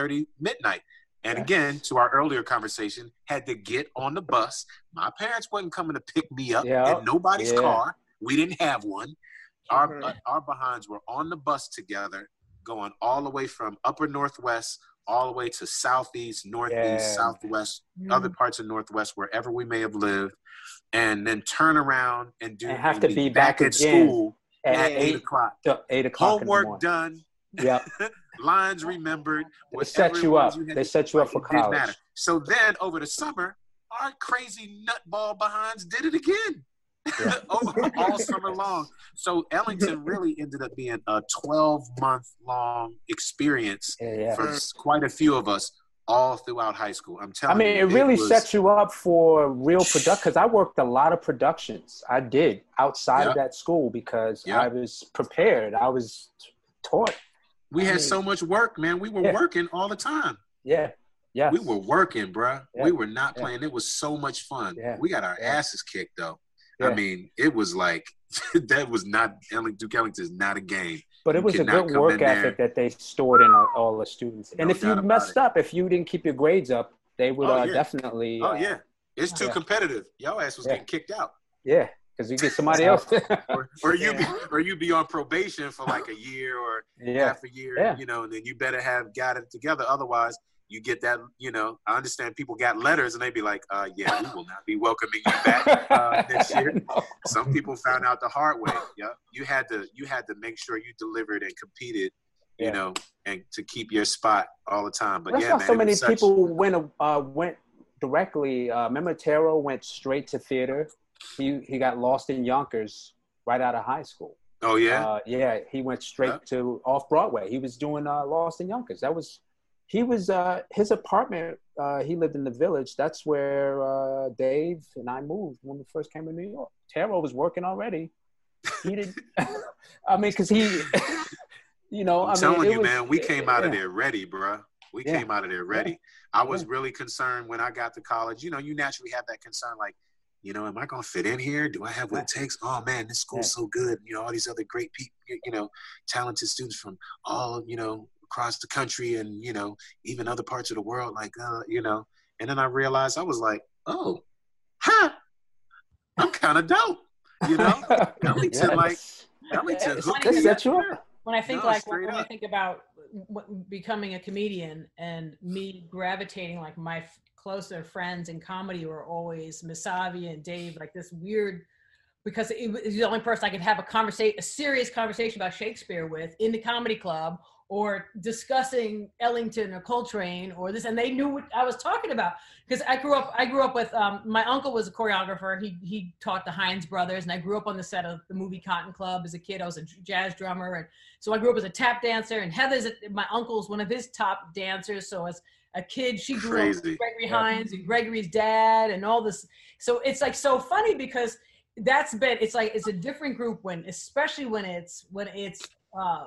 midnight and again to our earlier conversation had to get on the bus my parents wasn't coming to pick me up Yeah. in nobody's Yeah. car we didn't have one our, Mhm. uh, our behinds were on the bus together going all the way from upper northwest all the way to southeast northeast Yeah. southwest Mm. other parts of northwest wherever we may have lived and then turn around and do And have and to be back at again school At at eight eight, o'clock eight o'clock in the homework done Yep. lines remembered They set you up. you They set you up for college. matter. so then over the summer our crazy nutball behinds did it again Yeah. over all summer long so ellington really ended up being a 12 month long experience Yeah, yeah. for quite a few of us all throughout high school i'm telling. I mean, you it really was- sets you up for real production because I worked a lot of productions. I did outside of that school because Yeah. I was prepared. I was taught. We I had mean- so much work man we were Yeah. working all the time Yeah. Yeah. We were working, bruh. Yeah. We were not Yeah. playing. It was so much fun. Yeah. We got our asses kicked though. Yeah. I mean, it was like that was not Duke Ellington is not a game. But it was a good work ethic that they stored in all, the students. And No if you messed it. up, if you didn't keep your grades up, they would Oh, uh, definitely. Oh uh, yeah, it's too Yeah. competitive. Your ass was Yeah. getting kicked out, Yeah, because you get somebody else. or, or you be or you be on probation for like a year or yeah. half a year. Yeah. You know, and then you better have got it together. Otherwise, you get that. You know, I understand people got letters and they be like, uh, "Yeah, we will not be welcoming you back uh, next year." some people found out the hard way. Yeah, you had to you had to make sure you delivered and competed, you Yeah. know, and to keep your spot all the time. But That's yeah, man, so many was such- people went uh, went directly. Uh, remember, Taro went straight to theater. He he got lost in Yonkers right out of high school. Oh yeah, Uh, yeah, he went straight Yeah. to off Broadway. He was doing uh, Lost in Yonkers. That was he was uh, his apartment. Uh, he lived in the village. That's where uh, Dave and I moved when we first came to New York. Taro was working already. He didn't. I mean, because he, you know, I'm I mean, telling you, was- man, we came out of there ready, bruh. We Yeah. came out of there ready. I was really concerned when I got to college. You know, you naturally have that concern, like, you know, am I going to fit in here? Do I have what it takes? Oh man, this school's so good. You know, all these other great people, you know, talented students from all, you know, across the country and you know, even other parts of the world. Like, uh, you know, and then I realized I was like, oh, huh, I'm kind of dope. You know, Ellington, like, Ellington It's hooked funny They me set you up. up. when I think No, like straight when I think about w- becoming a comedian and me gravitating like my f- closer friends in comedy were always Misavi and Dave, like this weird because it was the only person I could have a conversation, a serious conversation about Shakespeare with in the comedy club or discussing Ellington or Coltrane or this, and they knew what I was talking about because I grew up. I grew up with um, my uncle was a choreographer. He he taught the Hines brothers, and I grew up on the set of the movie Cotton Club as a kid. I was a jazz drummer, and so I grew up as a tap dancer. And Heather's my uncle's one of his top dancers. So as a kid, she grew Crazy. up with Gregory Yeah. Hines and Gregory's dad, and all this. So it's like so funny because that's been it's like it's a different group when especially when it's when it's uh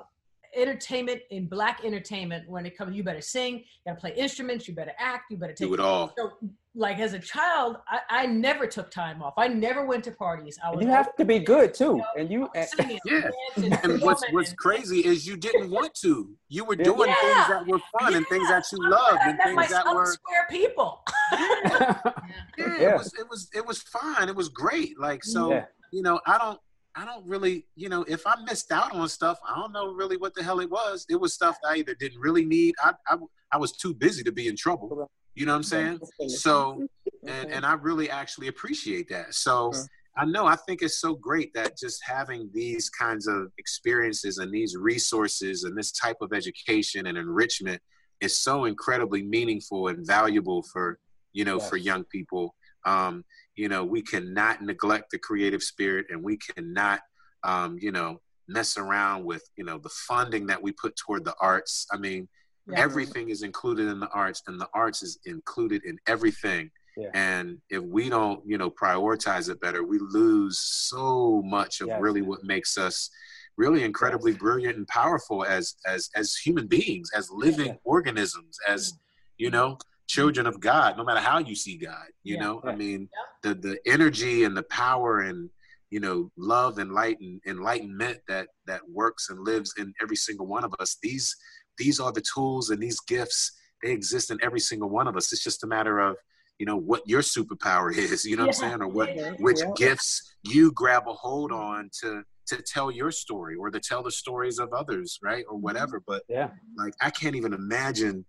entertainment in black entertainment when it comes you better sing you gotta play instruments you better act you better take Do it all. so like as a child I, I never took time off i never went to parties i was you have to be good too. And you, always singing, Yeah. dancing, And what's what's crazy is you didn't want to. You were doing Yeah. things that were fun and things that you loved and met my things that were square people yeah, Yeah. It was it was it was fine. It was great. Like so, Yeah. you know, I don't I don't really, you know, if I missed out on stuff, I don't know really what the hell it was. It was stuff that I either didn't really need. I I, I was too busy to be in trouble. You know what I'm saying? So and, and I really actually appreciate that. So I know I think it's so great that just having these kinds of experiences and these resources and this type of education and enrichment is so incredibly meaningful and valuable for you know for young people. Um, you know, we cannot neglect the creative spirit and we cannot um, you know mess around with you know the funding that we put toward the arts. I mean, Yeah. everything is included in the arts and the arts is included in everything Yeah. and if we don't you know prioritize it better we lose so much of Yes. really what makes us really incredibly Yes. brilliant and powerful as as as human beings as living Yeah. organisms as you know children of god no matter how you see god you Yeah. know i mean the the energy and the power and you know love and light and enlightenment that that works and lives in every single one of us these these are the tools and these gifts they exist in every single one of us it's just a matter of you know what your superpower is you know what i'm saying or what Yeah. which Yeah. gifts you grab a hold on to to tell your story or to tell the stories of others right or whatever but Yeah. like i can't even imagine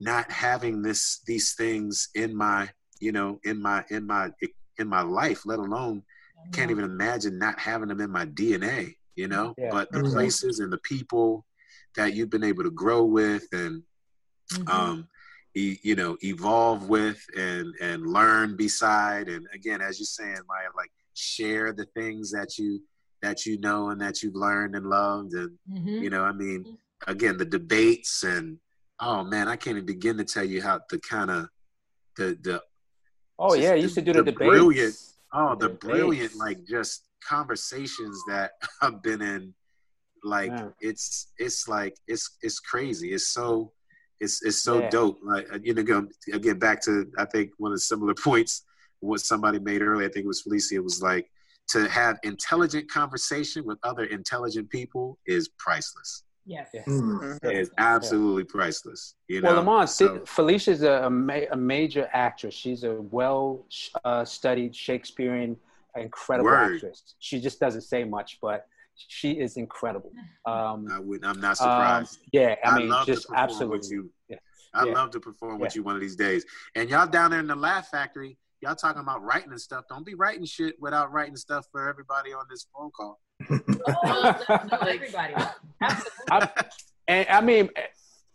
not having this these things in my you know in my in my in my life let alone can't even imagine not having them in my dna you know Yeah. but the Mhm. places and the people that you've been able to grow with and Mhm. um, e- you know, evolve with and and learn beside. And again, as you're saying, Maya, like share the things that you that you know and that you've learned and loved. And Mhm. you know, I mean, again, the debates and oh man, I can't even begin to tell you how the kind of the the Oh yeah, you used to do the, the debates. brilliant- oh the Debates. brilliant like just conversations that I've been in. Like Yeah. it's it's like it's it's crazy. It's so it's it's so Yeah. dope. Like uh, you know, again back to I think one of the similar points what somebody made earlier. I think it was Felicia. It was like to have intelligent conversation with other intelligent people is priceless. yes Yeah. Mm. It is absolutely priceless. You know. Well, Lamont, So- Felicia's a, a, ma- a major actress. She's a well uh, studied Shakespearean, incredible Word. actress. She just doesn't say much, but she is incredible. Um, I would. I'm not um, surprised. yeah, I I mean, love to just perform absolutely. with you. Yeah. I Yeah. love to perform with Yeah. you one of these days. And y'all down there in the Laugh Factory, y'all talking about writing and stuff. Don't be writing shit without writing stuff for everybody on this phone call. Oh, no, no, everybody absolutely I- And I mean,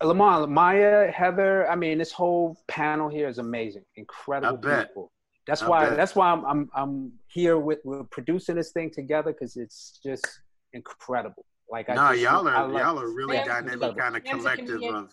Lamont, Maya, Heather. I mean, this whole panel here is amazing, incredible I bet. people. That's I why. bet. That's why I'm I'm, I'm here with we're producing this thing together because it's just incredible. Like I no, just, y'all I are love y'all are really Yeah. dynamic kind of collective of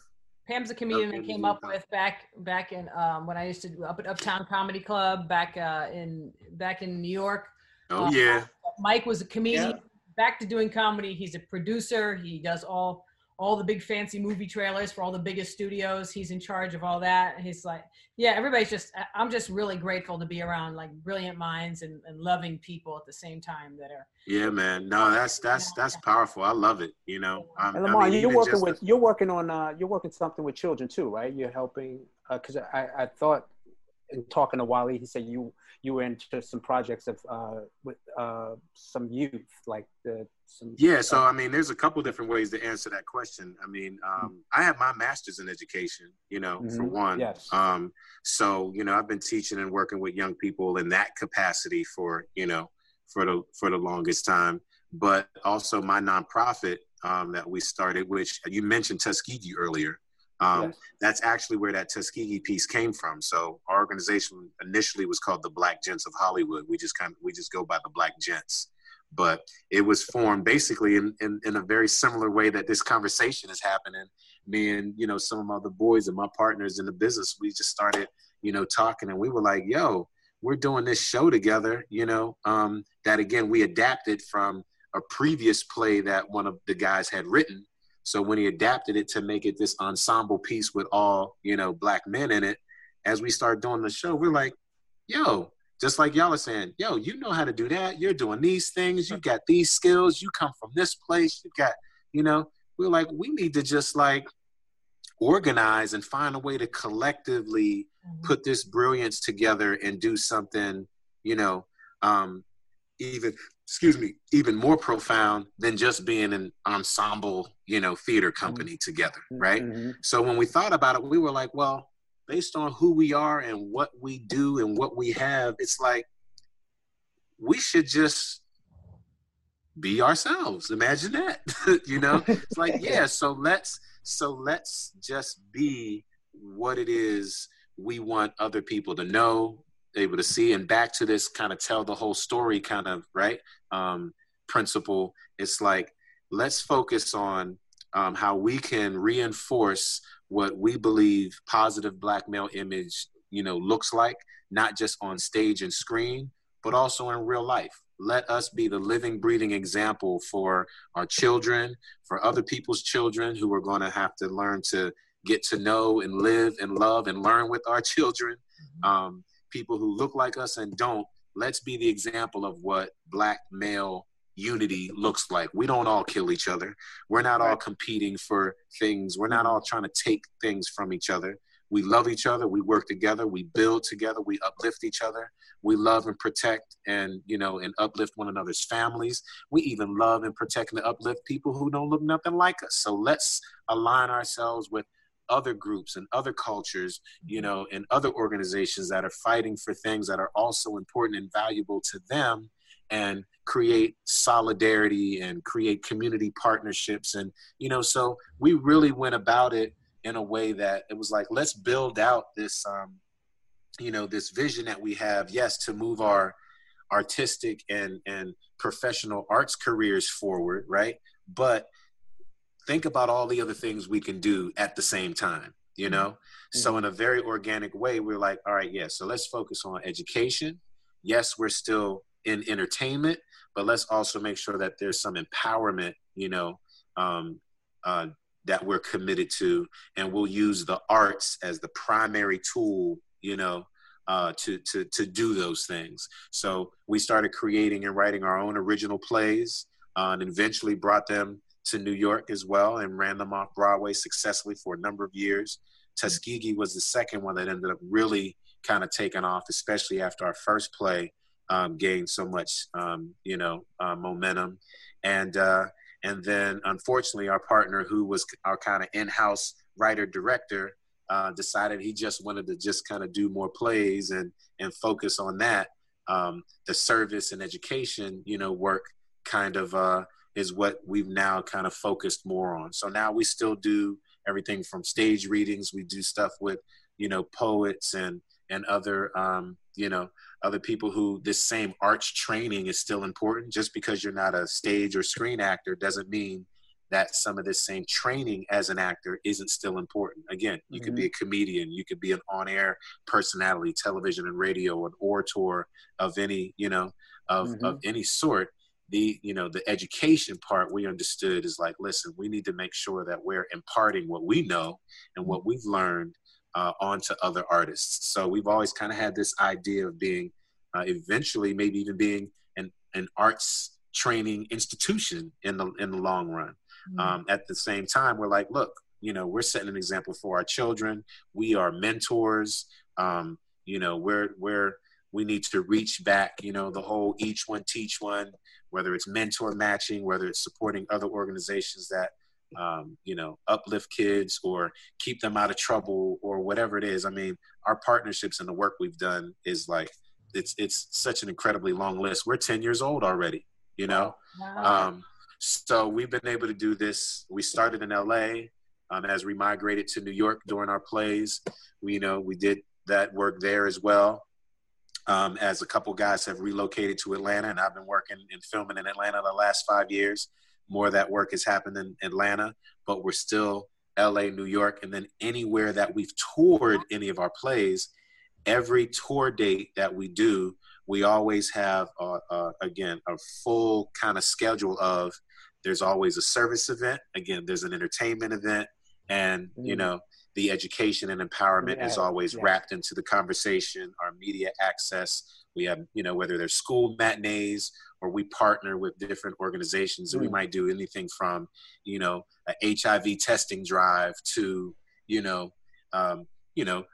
Pam's a comedian Okay, I came up with back back in um, when I used to do up at Uptown Comedy Club back uh, in back in New York. oh Uh, yeah. Mike was a comedian. Yeah. Back to doing comedy. He's a producer. He does all all the big fancy movie trailers for all the biggest studios. He's in charge of all that. And he's like, yeah, everybody's just. I- I'm just really grateful to be around like brilliant minds and, and loving people at the same time that are. Yeah, man. No, that's that's that's powerful. I love it. You know, um, And I Lamar, mean, you're working just with you're working on uh, you're working something with children too, right? You're helping because I I thought in talking to Wally, he said you you were into some projects of uh, with uh, some youth, like the some. Yeah, so I mean, there's a couple different ways to answer that question. I mean, Mm-hmm. um, I have my master's in education, you know, for Mhm. one. Yes. Um, so you know, I've been teaching and working with young people in that capacity for you know for the for the longest time. But also, my nonprofit um, that we started, which you mentioned Tuskegee earlier. Um, Yes. That's actually where that Tuskegee piece came from. So our organization initially was called the Black Gents of Hollywood. We just kind of we just go by the Black Gents, but it was formed basically in, in, in a very similar way that this conversation is happening. Me and you know some of my other boys and my partners in the business, we just started you know talking, and we were like, "Yo, we're doing this show together." You know, um, that again we adapted from a previous play that one of the guys had written. So when he adapted it to make it this ensemble piece with all, you know, black men in it, as we start doing the show, we're like, yo, just like y'all are saying, yo, you know how to do that. You're doing these things. You got these skills. You come from this place. You got, you know, we're like, we need to just like organize and find a way to collectively put this brilliance together and do something, you know, um, even excuse me, even more profound than just being an ensemble, you know, theater company together, right? Mhm. So when we thought about it, we were like, well, based on who we are and what we do and what we have, it's like we should just be ourselves. Imagine that. you know? It's like, yeah, so let's so let's just be what it is we want other people to know, able to see and back to this kind of tell the whole story kind of, right? Um principle. It's like let's focus on um, how we can reinforce what we believe positive black male image you know looks like not just on stage and screen but also in real life let us be the living breathing example for our children for other people's children who are going to have to learn to get to know and live and love and learn with our children um, people who look like us and don't let's be the example of what black male unity looks like. We don't all kill each other. We're not all competing for things. We're not all trying to take things from each other. We love each other. We work together. We build together. We uplift each other. We love and protect and you know and uplift one another's families. We even love and protect and uplift people who don't look nothing like us. So let's align ourselves with other groups and other cultures, you know, and other organizations that are fighting for things that are also important and valuable to them and create solidarity and create community partnerships. And you know so we really went about it in a way that it was like let's build out this um you know this vision that we have yes to move our artistic and and professional arts careers forward right? But think about all the other things we can do at the same time you know? So in a very organic way we're like all right yeah so let's focus on education. Yes we're still in entertainment but let's also make sure that there's some empowerment you know um, uh, that we're committed to and we'll use the arts as the primary tool you know uh, to, to, to do those things. So we started creating and writing our own original plays uh, and eventually brought them to new york as well and ran them off broadway successfully for a number of years tuskegee was the second one that ended up really kind of taking off especially after our first play um, gained so much, um, you know, uh, momentum. And uh, and then, unfortunately, our partner, who was our kind of in-house writer director, uh, decided he just wanted to just kind of do more plays and and focus on that. Um, the service and education, you know, work kind of uh, is what we've now kind of focused more on. So now we still do everything from stage readings. We do stuff with, you know, poets and and other, um, you know, other people who this same arts training is still important. Just because you're not a stage or screen actor doesn't mean that some of this same training as an actor isn't still important. Again, you could be a comedian, you could be an on-air personality, television and radio, an orator of any, you know, of, Mhm. of any sort. The, you know, the education part we understood is like, listen, we need to make sure that we're imparting what we know and what we've learned uh, onto other artists. So we've always kind of had this idea of being, uh, eventually, maybe even being an, an arts training institution in the in the long run. Um, at the same time, we're like, look, you know, we're setting an example for our children. We are mentors. Um, you know, we're we're we need to reach back. You know, the whole each one teach one. Whether it's mentor matching, whether it's supporting other organizations that um, you know, uplift kids or keep them out of trouble or whatever it is. I mean, our partnerships and the work we've done is like it's it's such an incredibly long list. We're 10 years old already, you know. Wow. Um, So we've been able to do this. We started in LA um, as we migrated to New York during our plays. We, you know, we did that work there as well. Um, as a couple guys have relocated to Atlanta, and I've been working and filming in Atlanta the last five years. More of that work has happened in Atlanta, but we're still LA, New York, and then anywhere that we've toured any of our plays, every tour date that we do, we always have, uh, uh, again, a full kind of schedule of there's always a service event. Again, there's an entertainment event. And, you mm-hmm. know, the education and empowerment yeah, is always yeah. wrapped into the conversation, our media access. We have, you know, whether there's school matinees or we partner with different organizations and we mm. might do anything from, you know, a HIV testing drive to, you know, um, you know,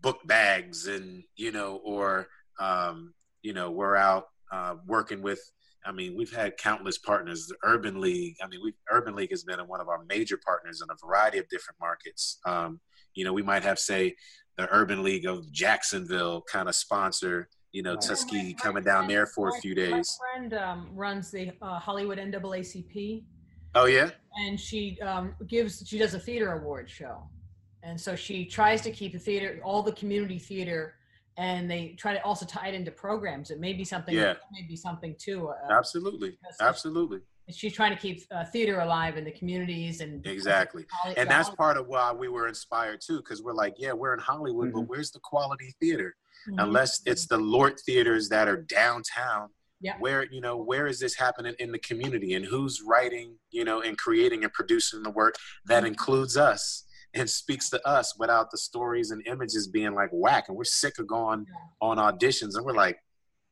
book bags and, you know, or, um, you know, we're out uh, working with I mean, we've had countless partners. The Urban League. I mean, we Urban League has been one of our major partners in a variety of different markets. Um, you know, we might have say the Urban League of Jacksonville kind of sponsor. You know, Tuskegee coming down there for a few days. My friend um, runs the uh, Hollywood NAACP. Oh yeah. And she um, gives. She does a theater award show, and so she tries to keep the theater, all the community theater and they try to also tie it into programs. It may be something. Yeah. May be something too. Uh, absolutely. Absolutely. She's trying to keep uh, theater alive in the communities and exactly, and that's part of why we were inspired too, because we're like, yeah, we're in Hollywood, mm-hmm. but where's the quality theater? Mm-hmm. Unless it's the Lort theaters that are downtown. Yeah. Where you know where is this happening in the community, and who's writing, you know, and creating and producing the work that mm-hmm. includes us and speaks to us without the stories and images being like whack. And we're sick of going on auditions and we're like,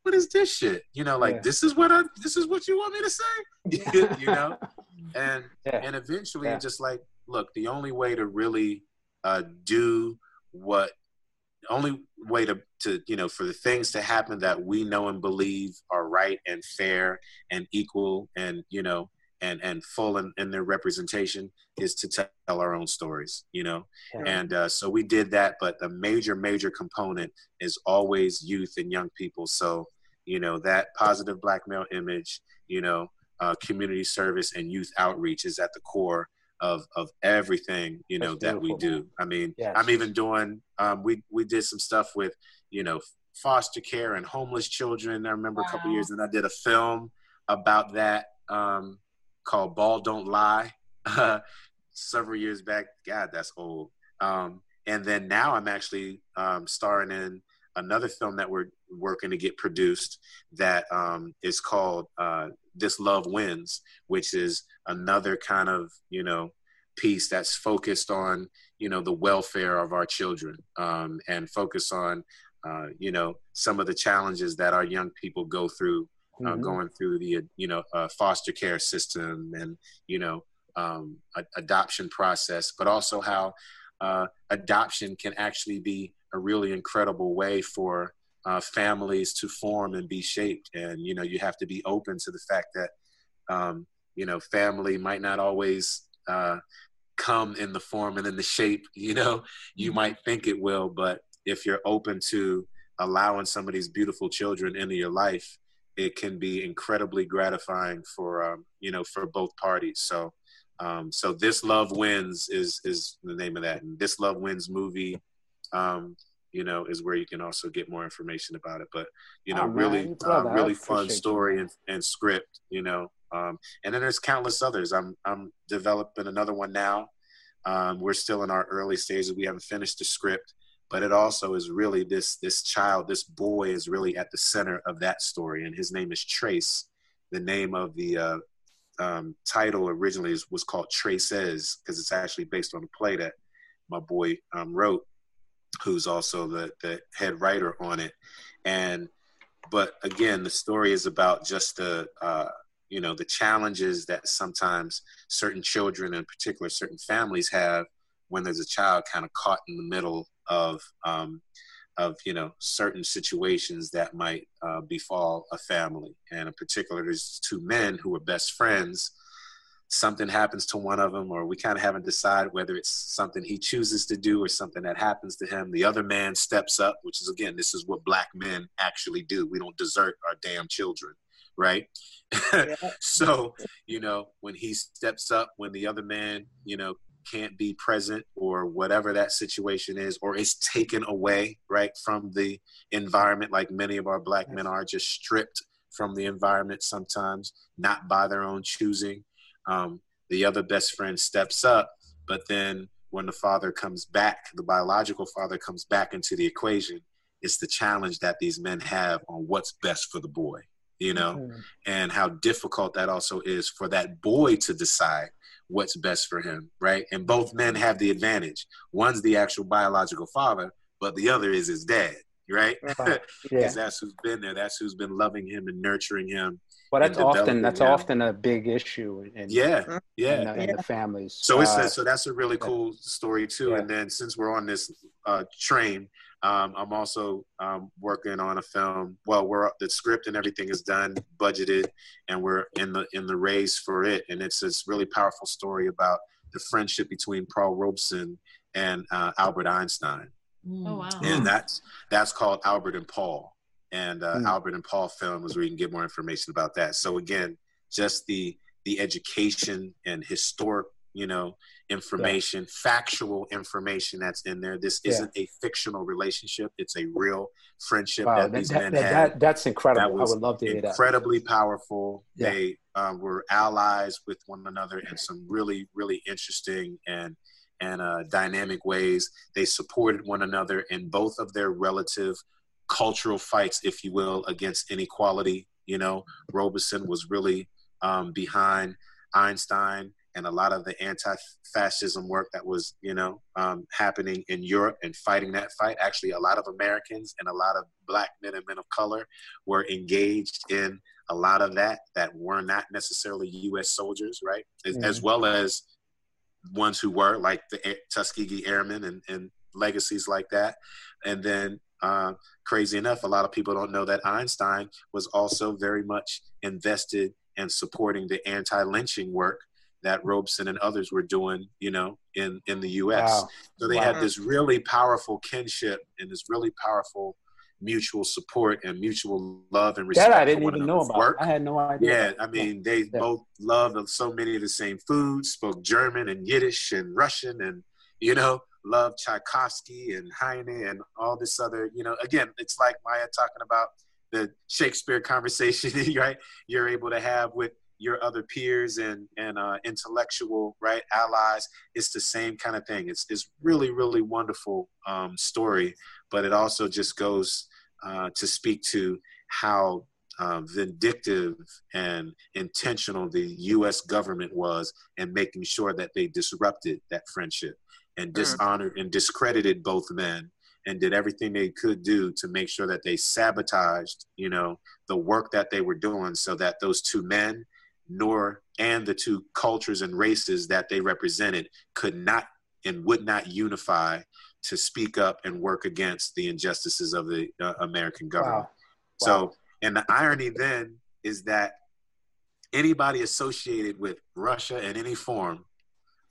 what is this shit? You know, like yeah. this is what I this is what you want me to say. you know? And yeah. and eventually yeah. just like, look, the only way to really uh, do what the only way to, to you know for the things to happen that we know and believe are right and fair and equal and you know and and full in, in their representation is to tell our own stories you know yeah. and uh, so we did that but the major major component is always youth and young people so you know that positive black male image you know uh, community service and youth outreach is at the core of of everything you know that we do i mean yes. i'm even doing um, we we did some stuff with you know foster care and homeless children i remember wow. a couple years and i did a film about that um, called Ball Don't Lie several years back. God, that's old. Um, and then now I'm actually um, starring in another film that we're working to get produced that um, is called uh, This Love Wins, which is another kind of, you know, piece that's focused on, you know, the welfare of our children um, and focus on, uh, you know, some of the challenges that our young people go through uh, mm-hmm. going through the you know uh, foster care system and you know um, a- adoption process, but also how uh, adoption can actually be a really incredible way for uh, families to form and be shaped. And you know you have to be open to the fact that um, you know family might not always uh, come in the form and in the shape you know you mm-hmm. might think it will, but if you're open to allowing some of these beautiful children into your life it can be incredibly gratifying for um, you know for both parties. So um, so this love wins is is the name of that, and this love wins movie. Um, you know, is where you can also get more information about it. But you know, oh, really, uh, really fun story and, and, script. You know, um, and then there's countless others. I'm I'm developing another one now. Um, we're still in our early stages. We haven't finished the script, but it also is really this this child this boy is really at the center of that story and his name is trace. The name of the uh, um, title originally is, was called traces because it's actually based on a play that my boy um, wrote who's also the, the head writer on it. And but again the story is about just the uh, you know the challenges that sometimes certain children in particular certain families have when there's a child kind of caught in the middle of um, of you know certain situations that might uh, befall a family. And in particular there's two men who are best friends. Something happens to one of them or we kind of haven't decided whether it's something he chooses to do or something that happens to him. The other man steps up which is again this is what black men actually do. We don't desert our damn children right? so, you know, when he steps up, when the other man, you know, can't be present or whatever that situation is, or is taken away, right, from the environment, like many of our black men are just stripped from the environment sometimes, not by their own choosing. Um, the other best friend steps up, but then when the father comes back, the biological father comes back into the equation, it's the challenge that these men have on what's best for the boy, you know, mm-hmm. and how difficult that also is for that boy to decide what's best for him, right? And both men have the advantage. One's the actual biological father, but the other is his dad, right? Because yeah. that's who's been there. That's who's been loving him and nurturing him well, that's often that's often a big issue. In, yeah, yeah, in, the, in the families. So it's uh, so that's a really cool story too. Yeah. And then since we're on this uh, train, um, I'm also um, working on a film. Well, we're the script and everything is done, budgeted, and we're in the in the race for it. And it's this really powerful story about the friendship between Paul Robeson and uh, Albert Einstein. Oh wow! And that's that's called Albert and Paul and uh, mm. Albert and Paul film is where you can get more information about that. So again, just the the education and historic, you know, information, yeah. factual information that's in there. This yeah. isn't a fictional relationship; it's a real friendship wow, that, that, these that, men that, had. That, that's incredible. That I would love to hear that. Incredibly powerful. Yeah. They um, were allies with one another in some really, really interesting and and uh, dynamic ways. They supported one another in both of their relative cultural fights, if you will, against inequality. You know, Robeson was really um, behind Einstein and a lot of the anti-fascism work that was, you know, um, happening in Europe and fighting that fight. Actually, a lot of Americans and a lot of black men and men of color were engaged in a lot of that that were not necessarily U.S. soldiers, right? As, mm-hmm. as well as ones who were like the Tuskegee Airmen and, and legacies like that. And then uh, crazy enough, a lot of people don't know that Einstein was also very much invested in supporting the anti-lynching work that Robeson and others were doing, you know, in in the U.S. Wow. So they wow. had this really powerful kinship and this really powerful mutual support and mutual love and respect. That I didn't even know about. Work. I had no idea. Yeah, I mean, they yeah. both loved so many of the same foods, spoke German and Yiddish and Russian, and you know, love Tchaikovsky and Heine and all this other, you know, again, it's like Maya talking about the Shakespeare conversation, right? You're able to have with your other peers and and uh, intellectual right allies. It's the same kind of thing. It's it's really really wonderful um, story, but it also just goes uh, to speak to how uh, vindictive and intentional the U.S. government was in making sure that they disrupted that friendship and dishonored and discredited both men and did everything they could do to make sure that they sabotaged, you know, the work that they were doing so that those two men nor and the two cultures and races that they represented could not and would not unify to speak up and work against the injustices of the uh, American government. Wow. So, wow. and the irony then is that anybody associated with Russia in any form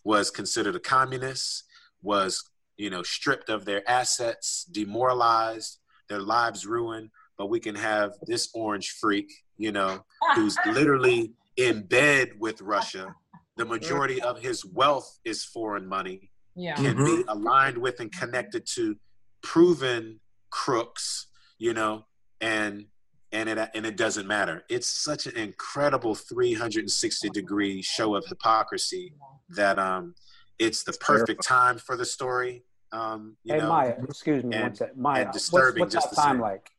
was considered a communist was you know stripped of their assets demoralized their lives ruined but we can have this orange freak you know who's literally in bed with russia the majority of his wealth is foreign money yeah. can mm-hmm. be aligned with and connected to proven crooks you know and and it and it doesn't matter it's such an incredible 360 degree show of hypocrisy that um it's the perfect time for the story. Um, you hey know, Maya, excuse me and, one second. Maya, disturbing what's, what's just that time same. like?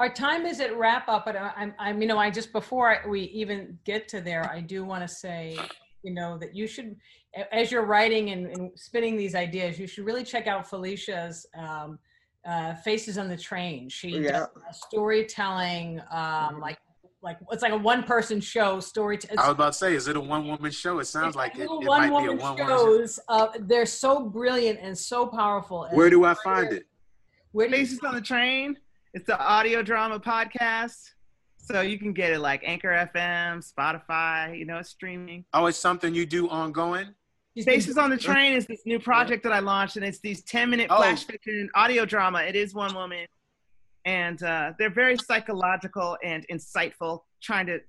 Our time is at wrap up, but I'm, I'm, you know, I just before we even get to there, I do want to say, you know, that you should, as you're writing and, and spinning these ideas, you should really check out Felicia's um, uh, Faces on the Train. She yeah. does storytelling, um, like like it's like a one person show story. T- I was about to say, is it a one woman show? It sounds like it, it might be a one shows. Uh, they're so brilliant and so powerful. And Where do I find it? Where Faces on the Train. It's the audio drama podcast. So you can get it like Anchor FM, Spotify, you know, it's streaming. Oh, it's something you do ongoing? Faces on the Train is this new project that I launched, and it's these 10 minute oh. flash fiction audio drama. It is one woman and uh, they're very psychological and insightful. trying to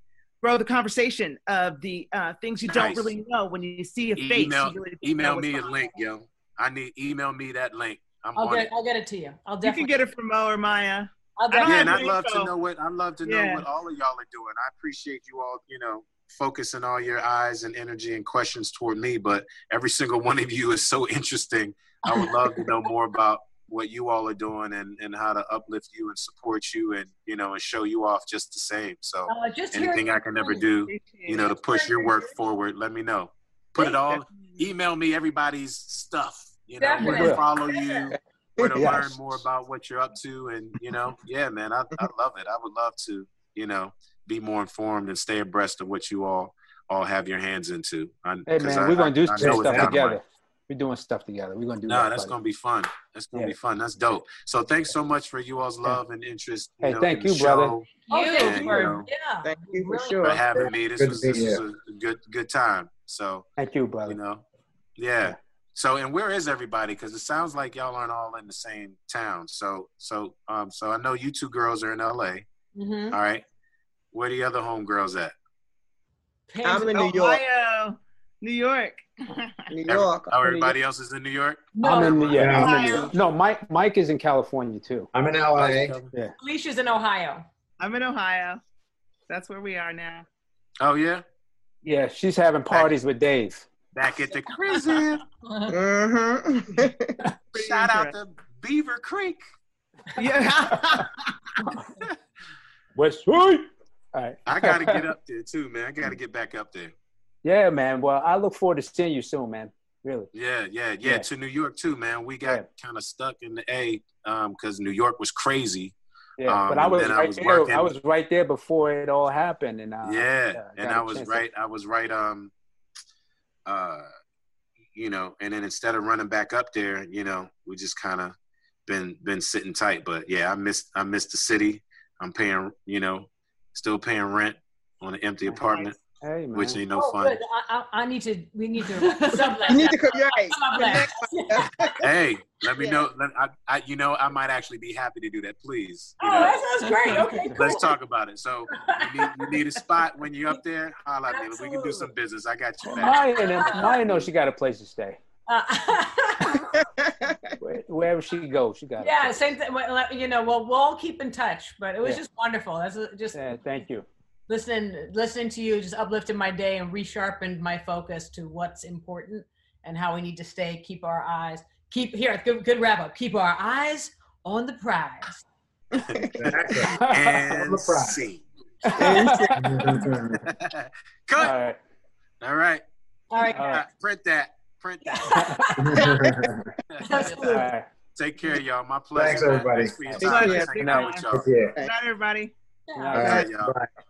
grow the conversation of the uh, things you don't really know when you see a face. Email, you really email me a link, it. yo. I need email me that link. I'm I'll get it. I'll get it to you. I'll definitely. You definitely can get it from Mo or Maya. I'll I don't Yeah, and I'd love to know what I'd love to know Yeah. what all of y'all are doing. I appreciate you all, you know, focusing all your eyes and energy and questions toward me. But every single one of you is so interesting. I would love to know more about what you all are doing and, and how to uplift you and support you and you know and show you off just the same. So uh, just anything I can ever do, Appreciate you know, to push your work forward, let me know. Put it all email me everybody's stuff. You know, where to follow you, where to Yes. learn more about what you're up to, and you know, yeah, man, I, I love it. I would love to, you know, be more informed and stay abreast of what you all all have your hands into. I, Hey 'cause man, I- we're gonna do I- I some know stuff together. We're doing stuff together. We're gonna do No, that. that's buddy. gonna be fun. That's gonna Yeah. be fun. That's dope. So thanks so much for you all's love and interest. You Hey, know, thank in you, brother. show, Oh, You. thank And, you you for know, yeah. Thank you for sure. for having me. This Good was this was a good good time. So Thank you, brother. you know, yeah. So and where is everybody? Because it sounds like y'all aren't all in the same town. So so um so I know you two girls are in L.A. Mm-hmm. All right. Where the other homegirls at? I'm in New York. New York. New York. Oh, everybody else is in New York. I'm in the, yeah, Yeah. I'm in no, Mike Mike is in California too. I'm in LA. Alicia's in Ohio. I'm in Ohio. That's where we are now. Oh yeah. Yeah, she's having parties with Dave. Back at the prison. Mm-hmm. Shout out to Beaver Creek. Yeah. West. All right. I gotta get up there too, man. I gotta get back up there. Yeah, man. Well, I look forward to seeing you soon, man. Really. Yeah, yeah, yeah. Yeah. To New York too, man. We got Yeah. kind of stuck in the A because New York was crazy. Yeah, Um, but I was then I right was there. working- I was right there before it all happened, and uh, yeah, and I was right. I was right. Um, uh, you know, and then instead of running back up there, you know, we just kind of been been sitting tight. But yeah, I missed I missed the city. I'm paying, you know, still paying rent on an empty apartment, Hey, man. which ain't no oh, fun. good. I, I, I need to. We need to. sublet You need to come. You're right. Sublet. Hey, let me Yeah. know. Let, I, I, you know, I might actually be happy to do that. Please. You Oh, know? that sounds great. Okay, cool. Let's talk about it. So you need, you need a spot when you're up there. Holla at me. We can do some business. I got you back. Maya, and- Maya knows she got a place to stay. Uh, Where- Wherever she goes, she got. a yeah, place. same thing. You know, we'll we'll all keep in touch. But it was Yeah. just wonderful. That's just Yeah, thank you. Listening listening to you just uplifted my day and resharpened my focus to what's important and how we need to stay keep our eyes keep here good, good wrap up keep our eyes on the prize Exactly. And the prize. see. Cut. right. All right. all right All right. Print that. Print that. All Absolutely. right. Take care, y'all. My pleasure. Thanks, everybody. Thanks for your Take time. care. Thanks for hanging out with y'all. Okay. Good night, everybody. Yeah. All All right, right. y'all. Bye.